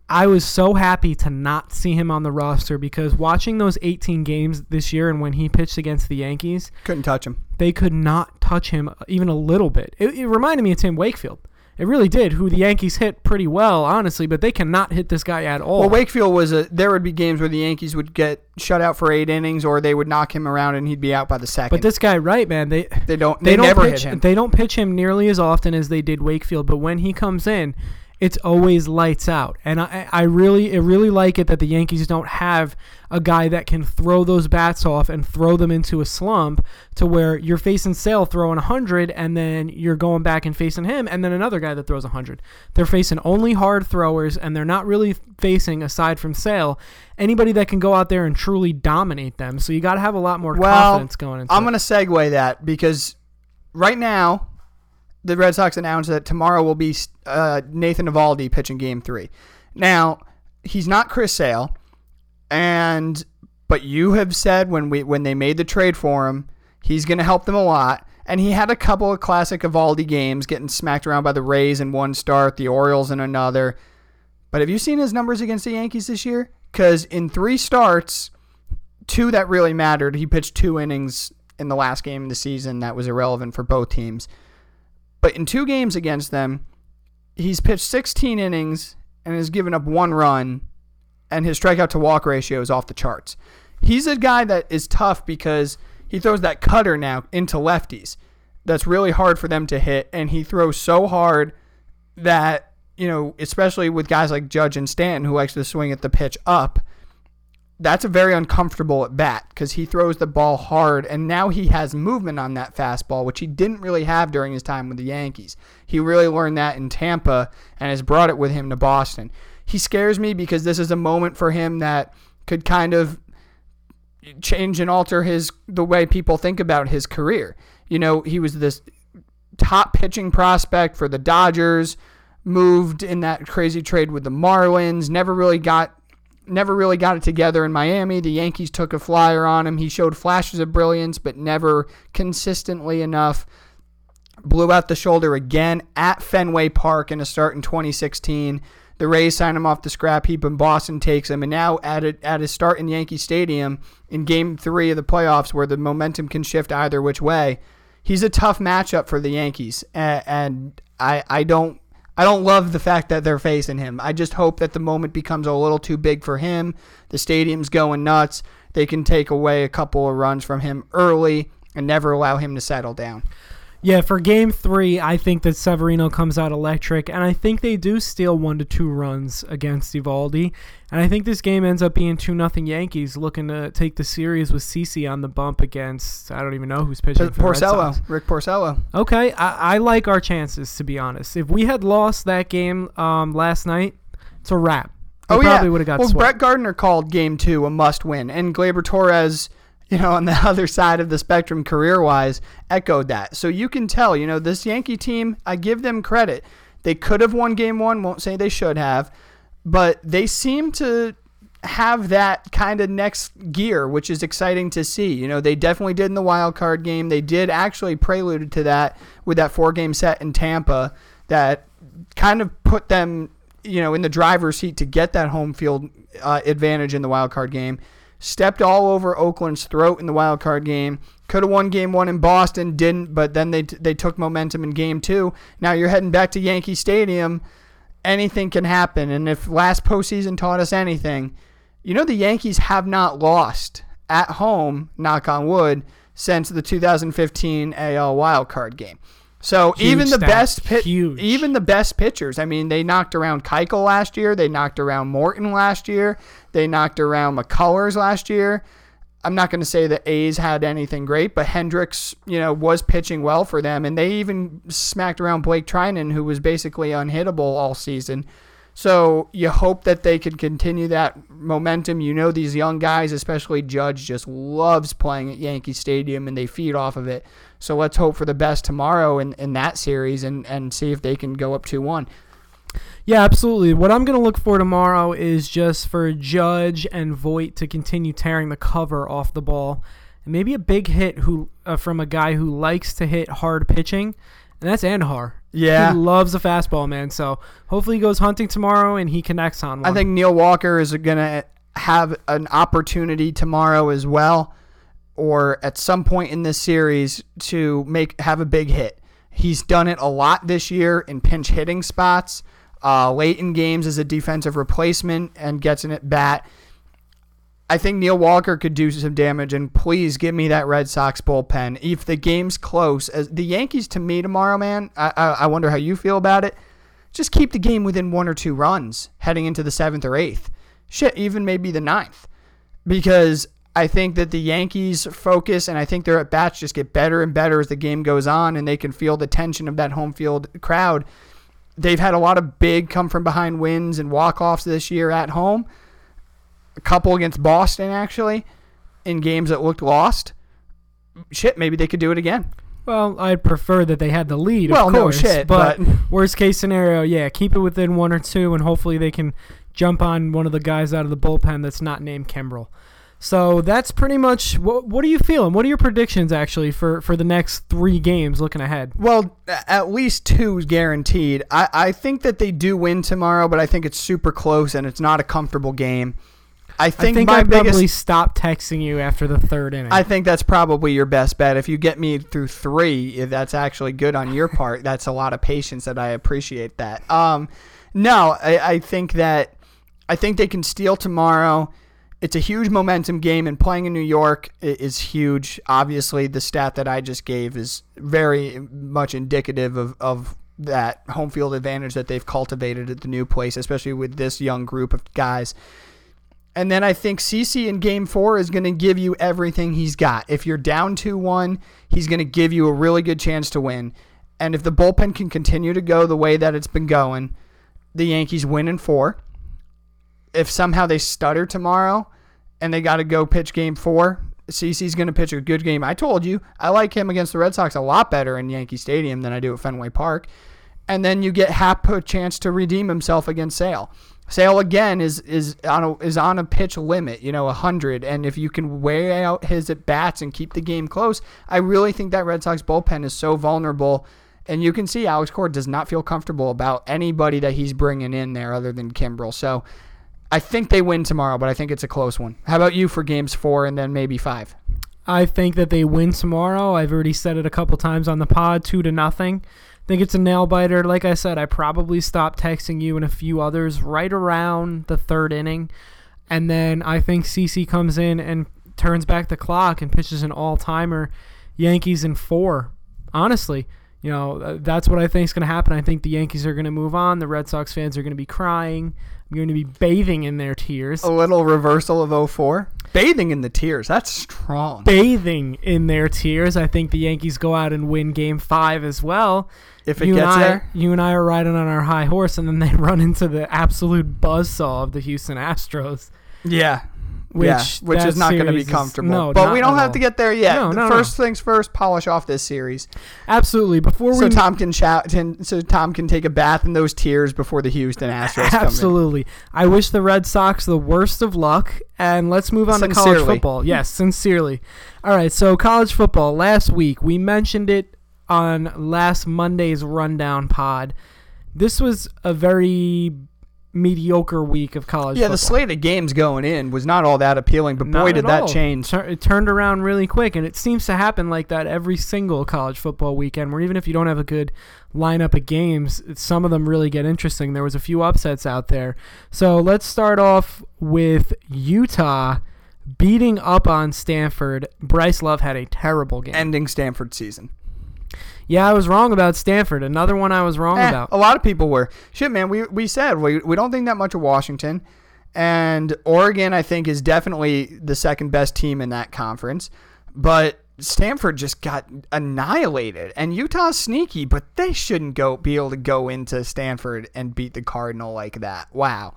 I was so happy to not see him on the roster because watching those 18 games this year and when he pitched against the Yankees, Couldn't touch him. they could not touch him even a little bit. It, it reminded me of Tim Wakefield. It really did, who the Yankees hit pretty well, honestly, but they cannot hit this guy at all. Well, Wakefield was a. There would be games where the Yankees would get shut out for eight innings, or they would knock him around and he'd be out by the second. but this guy, right, man, they they don't. they, They, don't never pitch hit him. they don't pitch him nearly as often as they did Wakefield, but when he comes in, it's always lights out. And I I really I really like it that the Yankees don't have a guy that can throw those bats off and throw them into a slump to where you're facing Sale throwing 100 and then you're going back and facing him and then another guy that throws 100. They're facing only hard throwers and they're not really facing aside from Sale anybody that can go out there and truly dominate them. So you got to have a lot more Well, confidence going into I'm going to segue that because right now, the Red Sox announced that tomorrow will be uh, Nathan Eovaldi pitching Game Three. Now, he's not Chris Sale, and but you have said when we when they made the trade for him, he's going to help them a lot. And he had a couple of classic Eovaldi games, getting smacked around by the Rays in one start, the Orioles in another. But have you seen his numbers against the Yankees this year? Because in three starts, two that really mattered. He pitched two innings in the last game of the season that was irrelevant for both teams. But in two games against them, he's pitched 16 innings and has given up one run, and his strikeout to walk ratio is off the charts. He's a guy that is tough because he throws that cutter now into lefties. That's really hard for them to hit, and he throws so hard that, you know, especially with guys like Judge and Stanton who likes to swing at the pitch up, that's a very uncomfortable at bat because he throws the ball hard and now he has movement on that fastball, which he didn't really have during his time with the Yankees. He really learned that in Tampa and has brought it with him to Boston. He scares me because this is a moment for him that could kind of change and alter his the way people think about his career. You know, he was this top pitching prospect for the Dodgers, moved in that crazy trade with the Marlins, never really got never really got it together in Miami. The Yankees took a flyer on him. He showed flashes of brilliance, but never consistently enough. Blew out the shoulder again at Fenway Park in a start in 2016. The Rays sign him off the scrap heap, and Boston takes him. And now at a, at his start in Yankee Stadium in Game Three of the playoffs, where the momentum can shift either which way, he's a tough matchup for the Yankees. And, and I I don't I don't love the fact that they're facing him. I just hope that the moment becomes a little too big for him. The stadium's going nuts. They can take away a couple of runs from him early and never allow him to settle down. Yeah, for game three, I think that Severino comes out electric, and I think they do steal one to two runs against Eovaldi. And I think this game ends up being 2 nothing Yankees looking to take the series with CC on the bump against, I don't even know who's pitching. For Porcello, Sox. Rick Porcello. Okay, I, I like our chances, to be honest. If we had lost that game um, last night, it's a wrap. We oh probably yeah. would have got well, swept. Brett Gardner called Game Two a must-win, and Gleyber Torres, you know, on the other side of the spectrum, career-wise, echoed that. So you can tell, you know, this Yankee team. I give them credit. They could have won Game One. Won't say they should have, but they seem to have that kind of next gear, which is exciting to see. You know, they definitely did in the wild card game. They did actually preluded to that with that four game set in Tampa that kind of put them, you know, in the driver's seat to get that home field uh, advantage in the wild card game. Stepped all over Oakland's throat in the wild card game. Could have won game one in Boston, didn't, but then they they took momentum in game two. Now you're heading back to Yankee Stadium. Anything can happen, and if last postseason taught us anything, you know the Yankees have not lost at home, knock on wood, since the 2015 AL wildcard game. So Huge even the best pit, Huge. even the best pitchers. I mean, they knocked around Keuchel last year. They knocked around Morton last year. They knocked around McCullers last year. I'm not going to say the A's had anything great, but Hendriks, you know, was pitching well for them, and they even smacked around Blake Treinen, who was basically unhittable all season. So you hope that they can continue that momentum. You know, these young guys, especially Judge, just loves playing at Yankee Stadium, and they feed off of it. So let's hope for the best tomorrow in, in that series and, and see if they can go up 2 1. Yeah, absolutely. What I'm going to look for tomorrow is just for Judge and Voit to continue tearing the cover off the ball. And maybe a big hit who uh, from a guy who likes to hit hard pitching, and that's Andujar. Yeah. He loves a fastball, man. So hopefully he goes hunting tomorrow and he connects on one. I think Neil Walker is going to have an opportunity tomorrow as well, or at some point in this series to make have a big hit. He's done it a lot this year in pinch hitting spots, uh, late in games as a defensive replacement, and gets an at bat. I think Neil Walker could do some damage, and please give me that Red Sox bullpen. If the game's close, as the Yankees to me tomorrow, man, I, I, I wonder how you feel about it. Just keep the game within one or two runs heading into the seventh or eighth. Shit, even maybe the ninth, because I think that the Yankees focus and I think their at bats just get better and better as the game goes on, and they can feel the tension of that home field crowd. They've had a lot of big come from behind wins and walk offs this year at home a couple against Boston actually in games that looked lost. Shit, maybe they could do it again. Well, I'd prefer that they had the lead. Well, of no course, shit, but, but- worst case scenario, yeah, keep it within one or two, and hopefully they can jump on one of the guys out of the bullpen that's not named Kimbrel. So that's pretty much what. What are you feeling? What are your predictions actually for for the next three games looking ahead? Well, at least two is guaranteed. I, I think that they do win tomorrow, but I think it's super close and it's not a comfortable game. I think, I think my I'd biggest probably stop texting you after the third inning. I think that's probably your best bet. If you get me through three, if that's actually good on your part. That's a lot of patience that I appreciate that. Um, no, I, I think that I think they can steal tomorrow. It's a huge momentum game, and playing in New York is huge. Obviously, the stat that I just gave is very much indicative of, of that home field advantage that they've cultivated at the new place, especially with this young group of guys. And then I think CC in game four is going to give you everything he's got. If you're down 2 1, he's going to give you a really good chance to win. And if the bullpen can continue to go the way that it's been going, the Yankees win in four. If somehow they stutter tomorrow and they got to go pitch game four, CC's going to pitch a good game. I told you, I like him against the Red Sox a lot better in Yankee Stadium than I do at Fenway Park. And then you get Happ a chance to redeem himself against Sale. Sale again is is on a is on a pitch limit, you know, hundred. And if you can weigh out his at bats and keep the game close, I really think that Red Sox bullpen is so vulnerable. And you can see Alex Cora does not feel comfortable about anybody that he's bringing in there other than Kimbrel. So I think they win tomorrow, but I think it's a close one. How about you for games four and then maybe five? I think that they win tomorrow. I've already said it a couple times on the pod, two to nothing. I think it's a nail biter. Like I said, I probably stopped texting you and a few others right around the third inning, and then I think CC comes in and turns back the clock and pitches an all timer. Yankees in four. Honestly, you know uh, that's what I think is going to happen. I think the Yankees are going to move on. The Red Sox fans are going to be crying. I'm going to be bathing in their tears. A little reversal of 04. Bathing in the tears. That's strong. bathing in their tears. I think the Yankees go out and win Game Five as well. If it you gets I, there. you and I are riding on our high horse, and then they run into the absolute buzzsaw of the Houston Astros. Yeah. Which yeah, which is not going to be series is- comfortable. no, but we don't have all. to get there yet. No, no, first things first, polish off this series, Absolutely. Before we so Tom can shout, so Tom can take a bath in those tears before the Houston Astros. Absolutely. I wish the Red Sox the worst of luck, and let's move on to college football. Yes, sincerely. All right, so college football. Last week, we mentioned it on last Monday's rundown pod. This was a very mediocre week of college Yeah, football. the slate of games going in was not all that appealing, but Not boy, did that all. change. Tur- it turned around really quick, and it seems to happen like that every single college football weekend. Where even if you don't have a good lineup of games, some of them really get interesting. There was a few upsets out there. So let's start off with Utah beating up on Stanford. Bryce Love had a terrible game. Ending Stanford season. Yeah, I was wrong about Stanford. Another one I was wrong Eh, about. a lot of people were. Shit, man, we, we said we, we don't think that much of Washington. And Oregon, I think, is definitely the second best team in that conference. But Stanford just got annihilated. And Utah's sneaky, but they shouldn't go be able to go into Stanford and beat the Cardinal like that. Wow.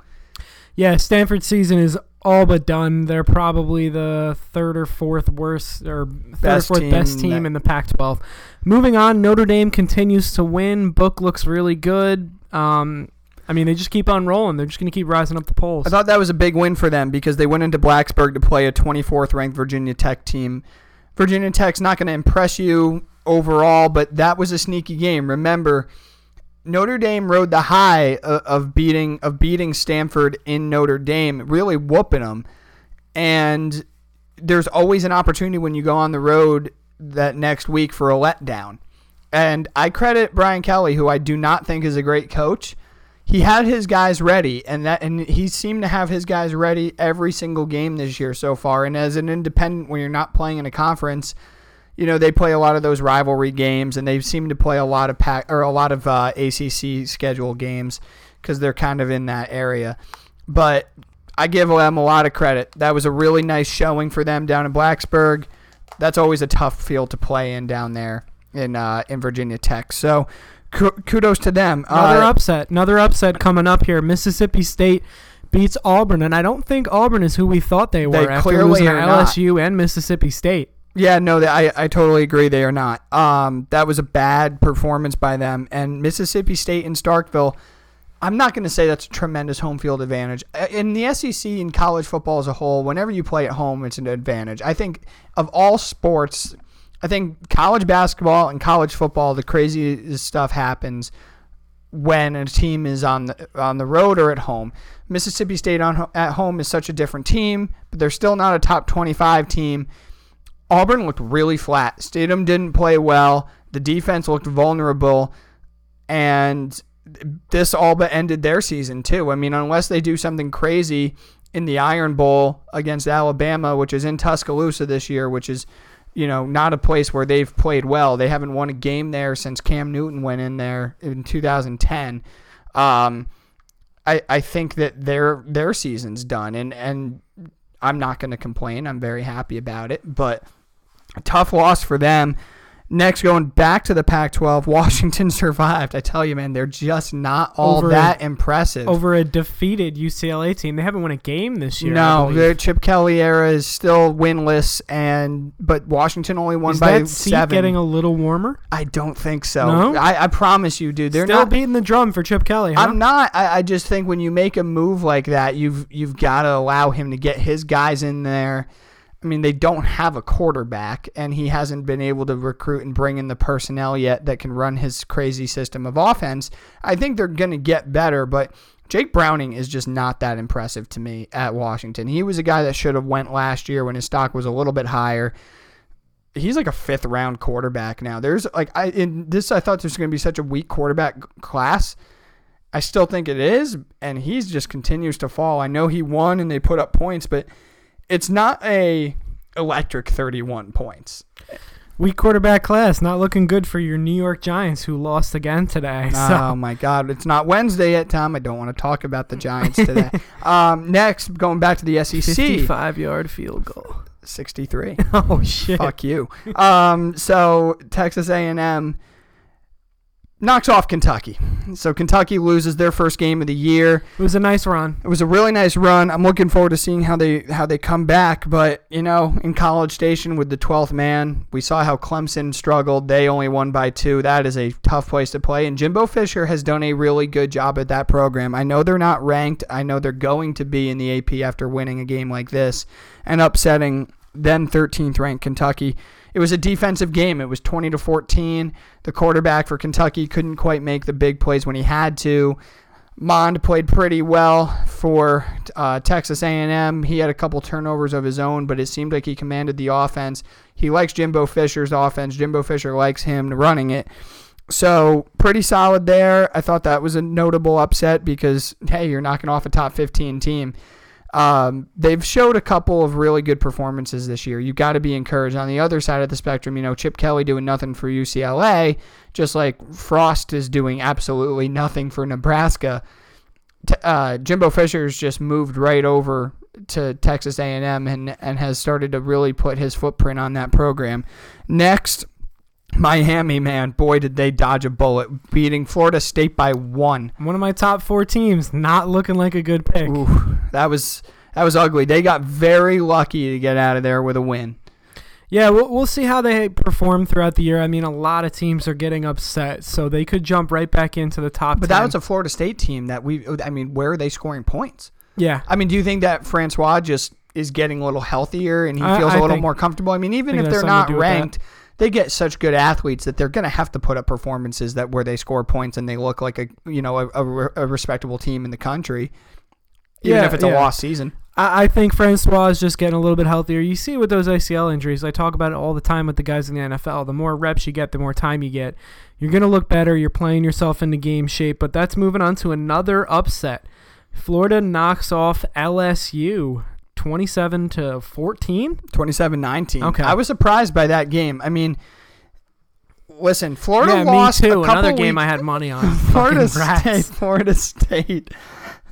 Yeah, Stanford season is all but done. They're probably the third or fourth worst or third Best or fourth team best team that- in the Pac-12. Moving on, Notre Dame continues to win. Book looks really good. Um, I mean, they just keep on rolling. They're just going to keep rising up the polls. I thought that was a big win for them because they went into Blacksburg to play a 24th ranked Virginia Tech team. Virginia Tech's not going to impress you overall, but that was a sneaky game. Remember, Notre Dame rode the high of, beating of beating Stanford in Notre Dame, really whooping them. And there's always an opportunity when you go on the road that next week for a letdown. And I credit Brian Kelly, who I do not think is a great coach. He had his guys ready, and that and he seemed to have his guys ready every single game this year so far. And as an independent, when you're not playing in a conference, you know they play a lot of those rivalry games, and they seem to play a lot of pack or a lot of uh, ACC schedule games because they're kind of in that area. But I give them a lot of credit. That was a really nice showing for them down in Blacksburg. That's always a tough field to play in down there in uh, in Virginia Tech. So kudos to them. Another uh, upset. Another upset coming up here. Mississippi State beats Auburn, and I don't think Auburn is who we thought they were they after losing LSU and Mississippi State. Yeah, no, I, I totally agree. They are not. Um, that was a bad performance by them. And Mississippi State and Starkville, I'm not going to say that's a tremendous home field advantage. Uh, in the SEC and college football as a whole, whenever you play at home, it's an advantage. I think of all sports, I think college basketball and college football, the craziest stuff happens when a team is on the on the road or at home. Mississippi State on at home is such a different team, but they're still not a top 25 team. Auburn looked really flat. Stidham didn't play well. The defense looked vulnerable, and this all but ended their season too. I mean, unless they do something crazy in the Iron Bowl against Alabama, which is in Tuscaloosa this year, which is you know, not a place where they've played well. They haven't won a game there since Cam Newton went in there in 2010. Um, I I think that their their season's done, and and I'm not going to complain. I'm very happy about it, but a tough loss for them. Next, going back to the Pac 12, Washington survived. I tell you, man, they're just not all over that a, impressive. Over a defeated UCLA team. They haven't won a game this year. No, the Chip Kelly era is still winless, and but Washington only won is by that seat seven. getting a little warmer? I don't think so. No? I, I promise you, dude. They're still not beating the drum for Chip Kelly. Huh? I'm not. I, I just think when you make a move like that, you've you've got to allow him to get his guys in there I mean, they don't have a quarterback, and he hasn't been able to recruit and bring in the personnel yet that can run his crazy system of offense. I think they're going to get better, but Jake Browning is just not that impressive to me at Washington. He was a guy that should have went last year when his stock was a little bit higher. He's like a fifth round quarterback now. There's like I in this I thought there's going to be such a weak quarterback class. I still think it is, and he's just continues to fall. I know he won and they put up points, but it's not a electric 31 points. Weak quarterback class, not looking good for your New York Giants, who lost again today. So. Oh my God, it's not Wednesday yet, Tom. I don't want to talk about the Giants today. um, next, going back to the SEC, 55 yard field goal, 63. Oh shit! Fuck you. Um, so Texas A&M knocks off Kentucky. So Kentucky loses their first game of the year. It was a nice run. It was a really nice run. I'm looking forward to seeing how they how they come back. But you know, in College Station with the 12th man, we saw how Clemson struggled. They only won by two. That is a tough place to play. And Jimbo Fisher has done a really good job at that program. I know they're not ranked. I know they're going to be in the AP after winning a game like this and upsetting then 13th ranked Kentucky. It was a defensive game. It was 20 to 14. The quarterback for Kentucky couldn't quite make the big plays when he had to. Mond played pretty well for uh, Texas A&M. He had a couple turnovers of his own, but it seemed like he commanded the offense. He likes Jimbo Fisher's offense. Jimbo Fisher likes him running it. So pretty solid there. I thought that was a notable upset because hey, you're knocking off a top 15 team. Um, they've showed a couple of really good performances this year. You've got to be encouraged. On the other side of the spectrum, you know, Chip Kelly doing nothing for UCLA, just like Frost is doing absolutely nothing for Nebraska. Uh, Jimbo Fisher's just moved right over to Texas A&M and and has started to really put his footprint on that program. Next, Miami, man, boy, did they dodge a bullet, beating Florida State by one. One of my top four teams, not looking like a good pick. Ooh, that was that was ugly. They got very lucky to get out of there with a win. Yeah, we'll, we'll see how they perform throughout the year. I mean, a lot of teams are getting upset, so they could jump right back into the top. But 10. that was a Florida State team that we. I mean, where are they scoring points? yeah. I mean, do you think that Francois just is getting a little healthier and he feels a I little think- more comfortable? I mean, even if they're not ranked. that. They get such good athletes that they're going to have to put up performances that where they score points and they look like a you know a, a, a respectable team in the country, even Yeah, if it's a lost season. I, I think Francois is just getting a little bit healthier. You see with those ACL injuries, I talk about it all the time with the guys in the NFL. The more reps you get, the more time you get. You're going to look better. You're playing yourself into game shape. But that's moving on to another upset. Florida knocks off LSU 27 to 14. 27-19. Okay. I was surprised by that game. I mean, listen, Florida yeah, lost me too. a couple Another game weeks- I had money on. Florida State. Florida State.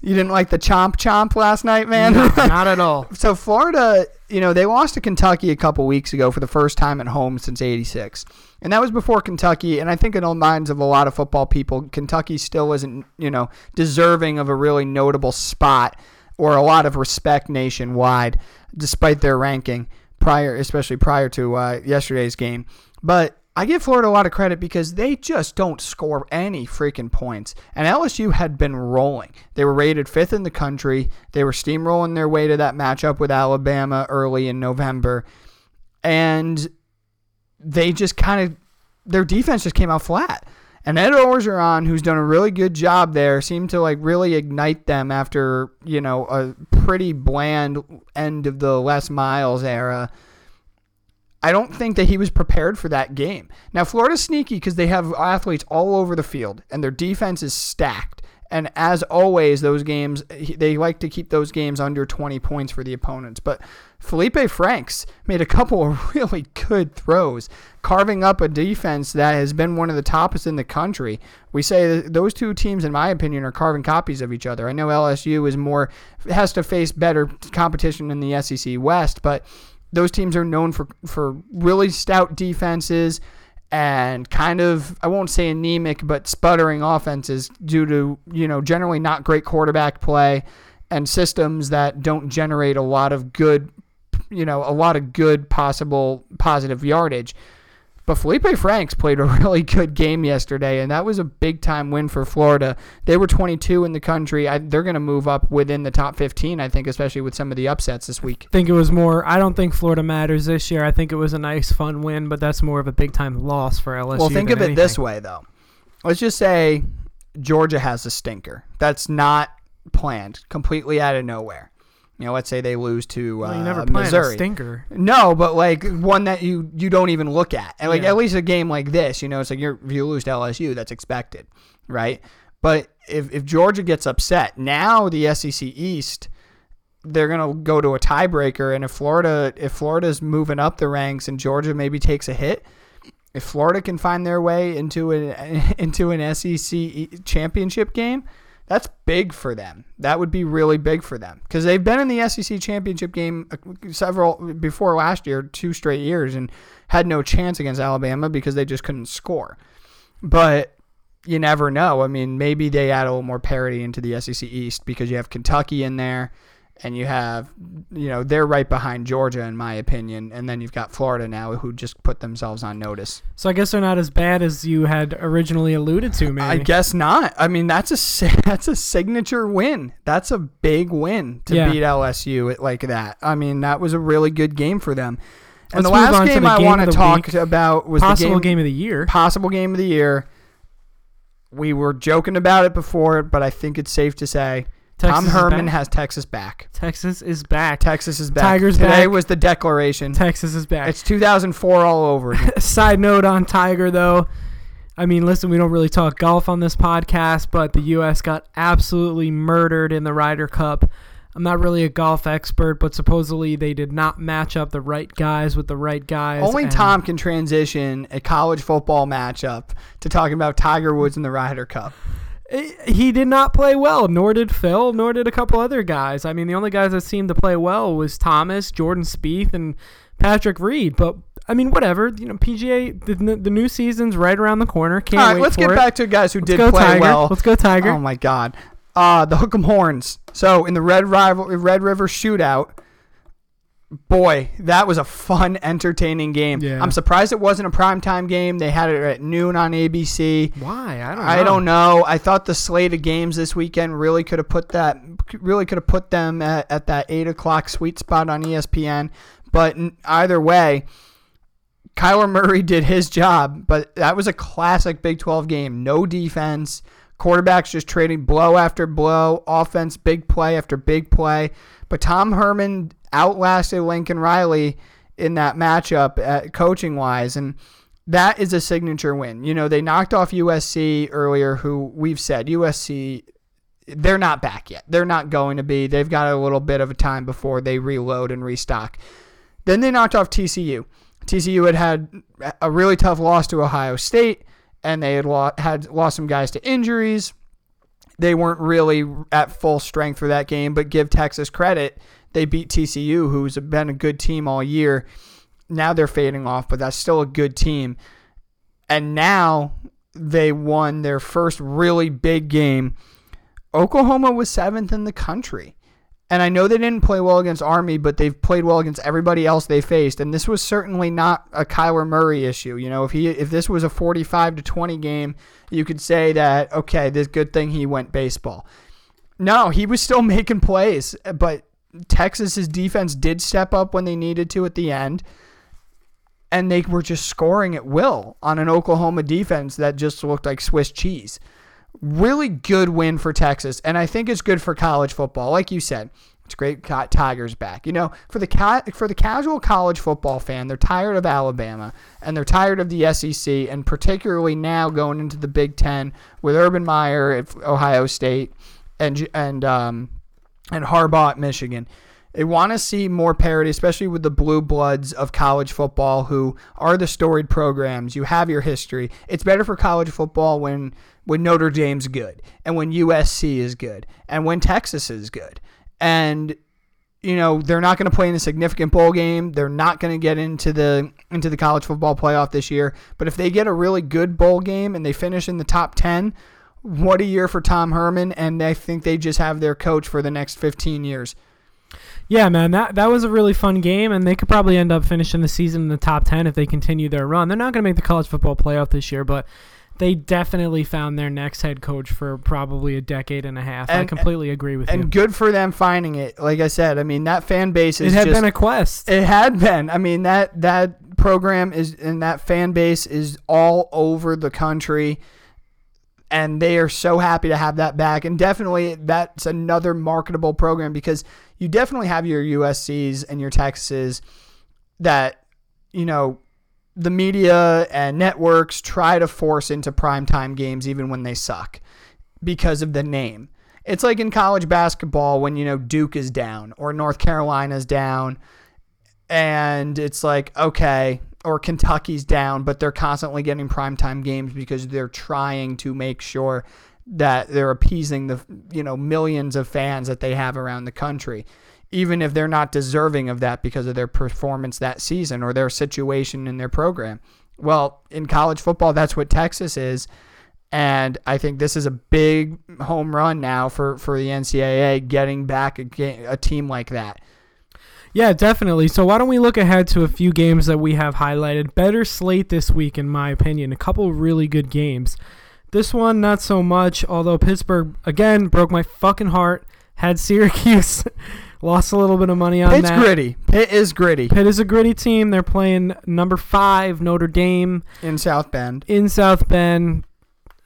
You didn't like the chomp chomp last night, man. No, not at all. so Florida, you know, they lost to Kentucky a couple weeks ago for the first time at home since '86, and that was before Kentucky. And I think in the minds of a lot of football people, Kentucky still isn't, you know, deserving of a really notable spot or a lot of respect nationwide, despite their ranking prior, especially prior to uh, yesterday's game. But I give Florida a lot of credit because they just don't score any freaking points. And LSU had been rolling. They were rated fifth in the country. They were steamrolling their way to that matchup with Alabama early in November. And they just kind of, their defense just came out flat. And Ed Orgeron, who's done a really good job there, seemed to like really ignite them after, you know, a pretty bland end of the Les Miles era. I don't think that he was prepared for that game. Now, Florida's sneaky because they have athletes all over the field and their defense is stacked. And as always, those games, they like to keep those games under 20 points for the opponents. But Felipe Franks made a couple of really good throws, carving up a defense that has been one of the toppest in the country. We say those two teams, in my opinion, are carving copies of each other. I know LSU is more, has to face better competition in the SEC West, but those teams are known for for really stout defenses and kind of I won't say anemic but sputtering offenses due to you know generally not great quarterback play and systems that don't generate a lot of good you know a lot of good possible positive yardage. But Felipe Franks played a really good game yesterday, and that was a big time win for Florida. They were 22 in the country. I, they're going to move up within the top 15, I think, especially with some of the upsets this week. I think it was more. I don't think Florida matters this year. I think it was a nice, fun win, but that's more of a big time loss for LSU. Well, think of it this way, though. Let's just say Georgia has a stinker. That's not planned, completely out of nowhere. You know, let's say they lose to Well, uh, you never planned Missouri. a stinker. No, but like one that you you don't even look at, and like Yeah. at least a game like this, you know, it's like you're, if you lose to LSU, that's expected, right? But if if Georgia gets upset, now the SEC East, they're gonna go to a tiebreaker, and if Florida if Florida's moving up the ranks and Georgia maybe takes a hit, if Florida can find their way into an into an SEC championship game, that's big for them. That would be really big for them because they've been in the SEC championship game uh, several before last year, two straight years, and had no chance against Alabama because they just couldn't score. But you never know. I mean, maybe they add a little more parity into the SEC East because you have Kentucky in there, and you have, you know, they're right behind Georgia in my opinion, and then you've got Florida now who just put themselves on notice. So I guess they're not as bad as you had originally alluded to, maybe. I guess not. I mean, that's a that's a signature win. That's a big win to Yeah. beat LSU like that. I mean, that was a really good game for them. And Let's the last on to game I want to talk week. about was Possible the game, game, of the year. possible game of the year. We were joking about it before, but I think it's safe to say Texas Tom Herman has Texas back. Texas is back. Texas is back. Tigers Today back. was the declaration. Texas is back. It's 2004 all over. Side note on Tiger, though. I mean, listen, we don't really talk golf on this podcast, but the U.S. got absolutely murdered in the Ryder Cup. I'm not really a golf expert, but supposedly they did not match up the right guys with the right guys. Only Tom can transition a college football matchup to talking about Tiger Woods in the Ryder Cup. He did not play well, nor did Phil, nor did a couple other guys. I mean, the only guys that seemed to play well was Thomas, Jordan Spieth, and Patrick Reed. But I mean, whatever. You know, PGA the, the new season's right around the corner. Can't All right, wait let's get it. back to guys who Let's did go play Tiger. well. Let's go Tiger. Oh my God, uh, the Hook'em Horns. So in the Red Rival Red River Shootout, boy, that was a fun, entertaining game. Yeah. I'm surprised it wasn't a primetime game. They had it at noon on ABC. Why? I don't. Know. I don't know. I thought the slate of games this weekend really could have put that really could have put them at, at that eight o'clock sweet spot on ESPN. But either way, Kyler Murray did his job. But that was a classic Big 12 game. No defense. Quarterbacks just trading blow after blow. Offense, big play after big play. But Tom Herman outlasted Lincoln Riley in that matchup uh, at coaching wise. And that is a signature win. You know, they knocked off USC earlier, who we've said USC, they're not back yet. They're not going to be. They've got a little bit of a time before they reload and restock. Then they knocked off TCU. TCU had had a really tough loss to Ohio State, and they had, had lost some guys to injuries. They weren't really at full strength for that game, but give Texas credit. They beat TCU, who's been a good team all year. Now they're fading off, but that's still a good team. And now they won their first really big game. Oklahoma was seventh in the country. And I know they didn't play well against Army, but they've played well against everybody else they faced. And this was certainly not a Kyler Murray issue. You know, if he if this was a 45 to 20 game, you could say that okay, this good thing he went baseball. No, he was still making plays, but Texas's defense did step up when they needed to at the end. And they were just scoring at will on an Oklahoma defense that just looked like Swiss cheese really good win for Texas, and I think it's good for college football. Like you said, it's great. Tigers back. You know, for the ca- for the casual college football fan, they're tired of Alabama and they're tired of the SEC, and particularly now going into the Big Ten with Urban Meyer at Ohio State and and um, and Harbaugh at Michigan. They want to see more parity, especially with the blue bloods of college football, who are the storied programs. You have your history. It's better for college football when when Notre Dame's good, and when USC is good, and when Texas is good. And you know they're not going to play in a significant bowl game. They're not going to get into the into the college football playoff this year. But if they get a really good bowl game and they finish in the top ten, what a year for Tom Herman! And I think they just have their coach for the next fifteen years. Yeah, man, that that was a really fun game, and they could probably end up finishing the season in the top ten if they continue their run. They're not going to make the college football playoff this year, but they definitely found their next head coach for probably a decade and a half. I completely agree with And you. And good for them finding it. Like I said, I mean that fan base it had just been a quest. It had been. I mean that that program is and that fan base is all over the country and they are so happy to have that back and definitely that's another marketable program because you definitely have your USCs and your Texases that you know the media and networks try to force into primetime games even when they suck because of the name. It's like in college basketball when you know Duke is down or North Carolina's down and it's like okay or Kentucky's down but they're constantly getting primetime games because they're trying to make sure that they're appeasing the you know millions of fans that they have around the country even if they're not deserving of that because of their performance that season or their situation in their program. Well, in college football that's what Texas is and I think this is a big home run now for, for the NCAA getting back a, ga- a team like that. Yeah, definitely. So why don't we look ahead to a few games that we have highlighted? Better slate this week, in my opinion. A couple really good games. This one, not so much. Although Pittsburgh again broke my fucking heart. Had Syracuse lost a little bit of money on Pitt's that. It's gritty. Pitt is gritty Pitt is a gritty team. They're playing number five Notre Dame in South Bend. in South Bend.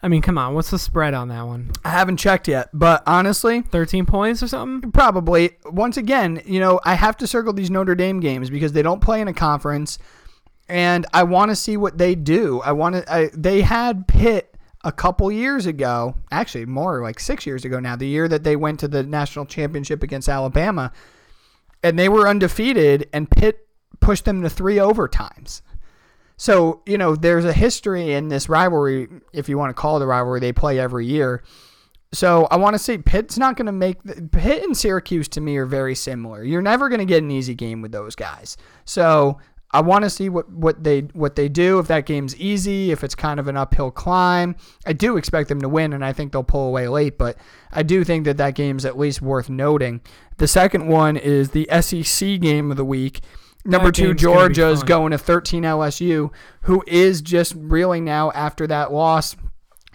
I mean, come on, what's the spread on that one? I haven't checked yet, but honestly, Thirteen points or something? probably once again, you know, I have to circle these Notre Dame games because they don't play in a conference, and I want to see what they do. I want to. I, they had Pitt a couple years ago, actually more like six years ago now. The year that they went to the national championship against Alabama, and they were undefeated, and Pitt pushed them to three overtimes. So, you know, there's a history in this rivalry, if you want to call it a rivalry, they play every year. So I want to say Pitt's not going to make Pitt and Syracuse to me are very similar. You're never going to get an easy game with those guys. So I want to see what, what they what they do. If that game's easy, if it's kind of an uphill climb, I do expect them to win, and I think they'll pull away late. But I do think that that game's at least worth noting. The second one is the SEC game of the week. Number That two, Georgia is going to 13 LSU, who is just reeling now after that loss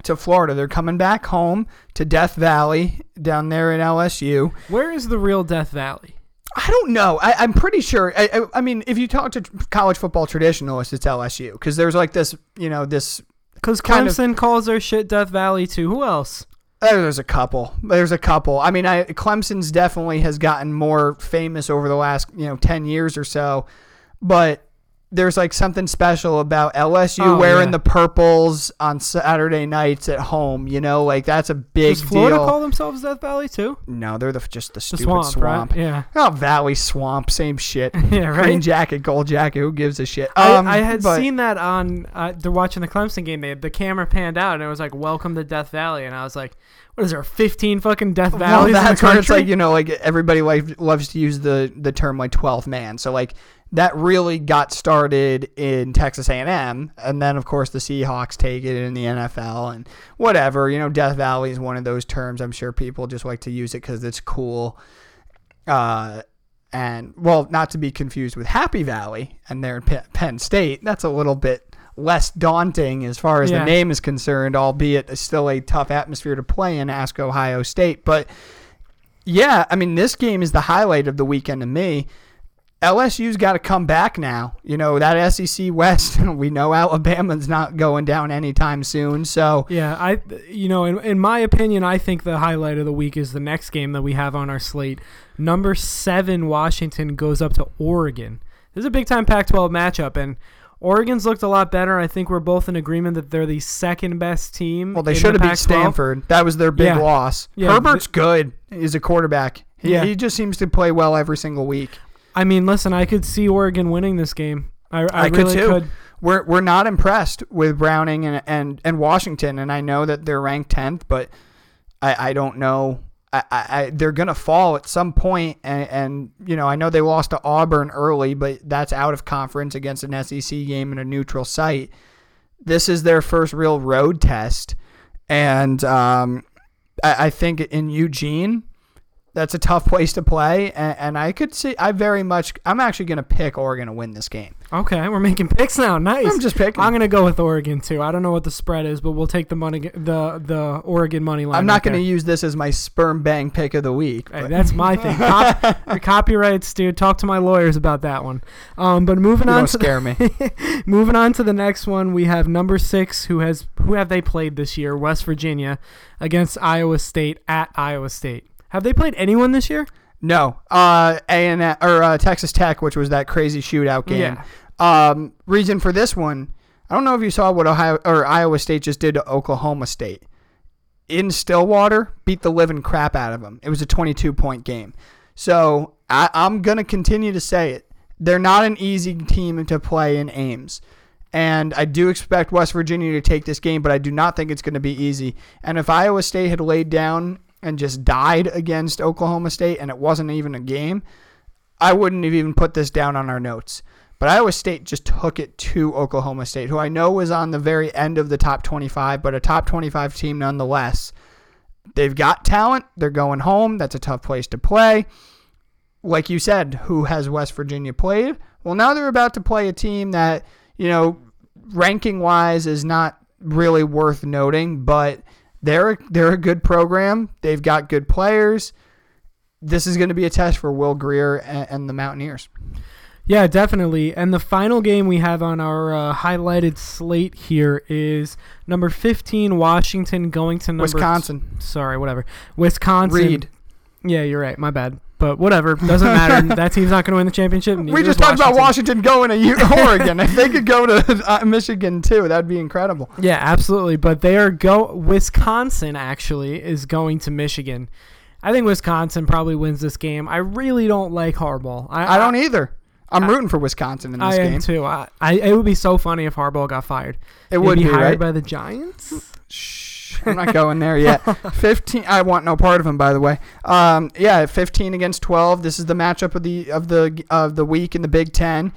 to Florida. They're coming back home to Death Valley down there in LSU. Where is the real Death Valley? I don't know. I, I'm pretty sure. I, I, I mean, if you talk to college football traditionalists, it's LSU because there's like this, you know, this. Because Kind of- Clemson calls their shit Death Valley too. Who else? uh, There's a couple. There's a couple. I mean, I, Clemson's definitely has gotten more famous over the last, you know, ten years or so, but there's like something special about LSU Oh, wearing yeah. the purples on Saturday nights at home. You know, like that's a big deal. Does Florida deal. call themselves Death Valley too? no, they're the, just the The stupid swamp, swamp. right? Yeah. Oh, Valley Swamp, same shit. Yeah, right. Green jacket, gold jacket. Who gives a shit? I, Um, I had but- seen that on. Uh, they're watching the Clemson game. They had the camera panned out, and it was like "Welcome to Death Valley," and I was like, "What is there? Fifteen fucking Death Well, Valleys in the that's where it's country?" like you know, like everybody like loves to use the the term like 12th man. So like that really got started in Texas A&M, and then of course the Seahawks take it in the NFL and whatever. You know, Death Valley is one of those terms. I'm sure people just like to use it because it's cool. Uh, and well, not to be confused with Happy Valley, and they're in Pe- Penn State. That's a little bit less daunting as far as Yeah. the name is concerned, albeit it's still a tough atmosphere to play in. Ask Ohio State, but yeah, I mean, this game is the highlight of the weekend to me. LSU's got to come back now. You know, that SEC West, we know Alabama's not going down anytime soon. So, Yeah, I, you know, in, in my opinion, I think the highlight of the week is the next game that we have on our slate. Number seven, Washington goes up to Oregon. This is a big time Pac 12 matchup, and Oregon's looked a lot better. I think we're both in agreement that they're the second best team. well, they should the have beat Pac-12. Stanford. That was their big Yeah. loss. Yeah, Herbert's good. He's a quarterback. He, Yeah. he just seems to play well every single week. I mean, listen, I could see Oregon winning this game. I, I, I could really too. could. We're, we're not impressed with Browning and, and, and Washington, and I know that they're ranked 10th, but I, I don't know. I, I, I they're gonna fall at some point, and, and you know I know they lost to Auburn early, but that's out of conference against an SEC game in a neutral site. This is their first real road test, and um, I, I think in Eugene, that's a tough place to play, and, and I could see I very much I'm actually gonna pick Oregon to win this game. Okay, we're making picks now. Nice. I'm just picking. I'm gonna go with Oregon too. I don't know what the spread is, but we'll take the money, the the Oregon money line. I'm not right going to use this as my sperm bang pick of the week. Hey, that's my thing. Cop, copyrights, dude. Talk to my lawyers about that one. Um, but moving you on don't to scare me. moving on to the next one, we have number six, who has who have they played this year? West Virginia against Iowa State at Iowa State. Have they played anyone this year? No, uh, A and or uh, Texas Tech, which was that crazy shootout game. Yeah. Um, reason for this one, I don't know if you saw what Ohio or Iowa State just did to Oklahoma State. In Stillwater, beat the living crap out of them. It was a 22 point game. So I, I'm gonna continue to say it. They're not an easy team to play in Ames. And I do expect West Virginia to take this game, but I do not think it's going to be easy. And if Iowa State had laid down and just died against Oklahoma State and it wasn't even a game, I wouldn't have even put this down on our notes. But Iowa State just took it to Oklahoma State, who I know was on the very end of the top 25, but a top 25 team nonetheless. They've got talent. They're going home. That's a tough place to play. Like you said, who has West Virginia played? Well, now they're about to play a team that, you know, ranking wise is not really worth noting, but they're they're a good program. They've got good players. This is going to be a test for Will Grier and, and the Mountaineers. Yeah, definitely. And the final game we have on our uh, highlighted slate here is number 15 Washington going to number Wisconsin. sorry, whatever. Wisconsin. Reed. Yeah, you're right. My bad. But whatever, doesn't matter. that team's not going to win the championship. We just talked about Washington going to Oregon. if they could go to uh, Michigan too, that'd be incredible. Yeah, absolutely. But they are go. Wisconsin actually is going to Michigan. I think Wisconsin probably wins this game. I really don't like Harbaugh. I, I don't either. I'm rooting for Wisconsin in this I game. am too. I, I, it would be so funny if Harbaugh got fired. It He'd would be be, hired right? by the Giants. Shh, I'm not going there yet. 15. I want no part of him, by the way. Um, yeah, 15 against 12. This is the matchup of the of the of the week in the Big Ten,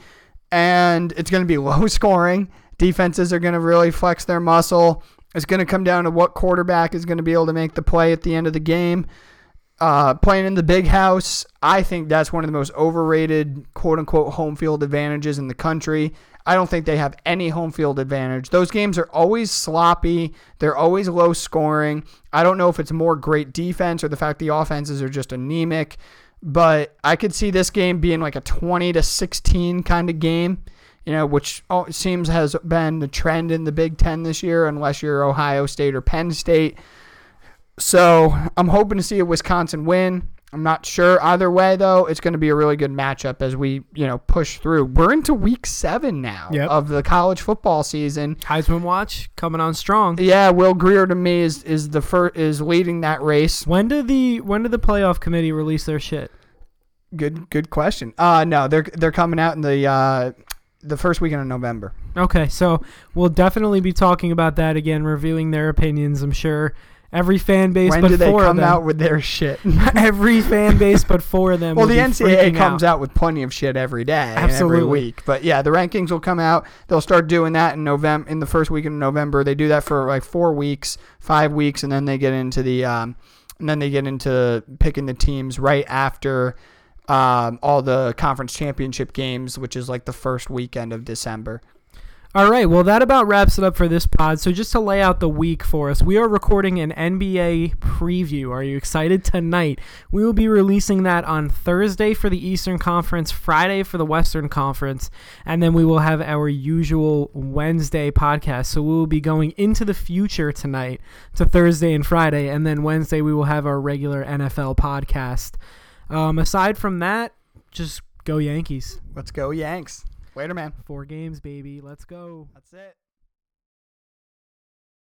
and it's going to be low scoring. Defenses are going to really flex their muscle. It's going to come down to what quarterback is going to be able to make the play at the end of the game. Uh, playing in the big house, I think that's one of the most overrated quote unquote home field advantages in the country. I don't think they have any home field advantage. Those games are always sloppy. They're always low scoring. I don't know if it's more great defense or the fact the offenses are just anemic, but I could see this game being like a 20 to 16 kind of game, you know, which oh, seems has been the trend in the Big 10 this year unless you're Ohio State or Penn State. So, I'm hoping to see a Wisconsin win. I'm not sure either way though. It's going to be a really good matchup as we, you know, push through. We're into week 7 now Yep. of the college football season. Heisman watch coming on strong. Yeah, Will Grier to me is is the first is leading that race. When did the when did the playoff committee release their shit? Good good question. Uh no, they're they're coming out in the uh the first weekend of November. Okay, so we'll definitely be talking about that again, reviewing their opinions. I'm sure every fan base, when but do they four come of them, out with their shit? every fan base, but four of them. well, the NCAA comes out. out. with plenty of shit every day, Absolutely. every week. But yeah, the rankings will come out. They'll start doing that in November, in the first week of November. They do that for like four weeks, five weeks, and then they get into the, um, and then they get into picking the teams right after. Um, all the conference championship games, which is like the first weekend of December. All right, well, that about wraps it up for this pod. So, just to lay out the week for us, we are recording an NBA preview. Are you excited tonight? We will be releasing that on Thursday for the Eastern Conference, Friday for the Western Conference, and then we will have our usual Wednesday podcast. So, we will be going into the future tonight to Thursday and Friday, and then Wednesday we will have our regular NFL podcast. Um, aside from that, just go Yankees. Let's go, Yanks. Later, man. Four games, baby. Let's go. That's it.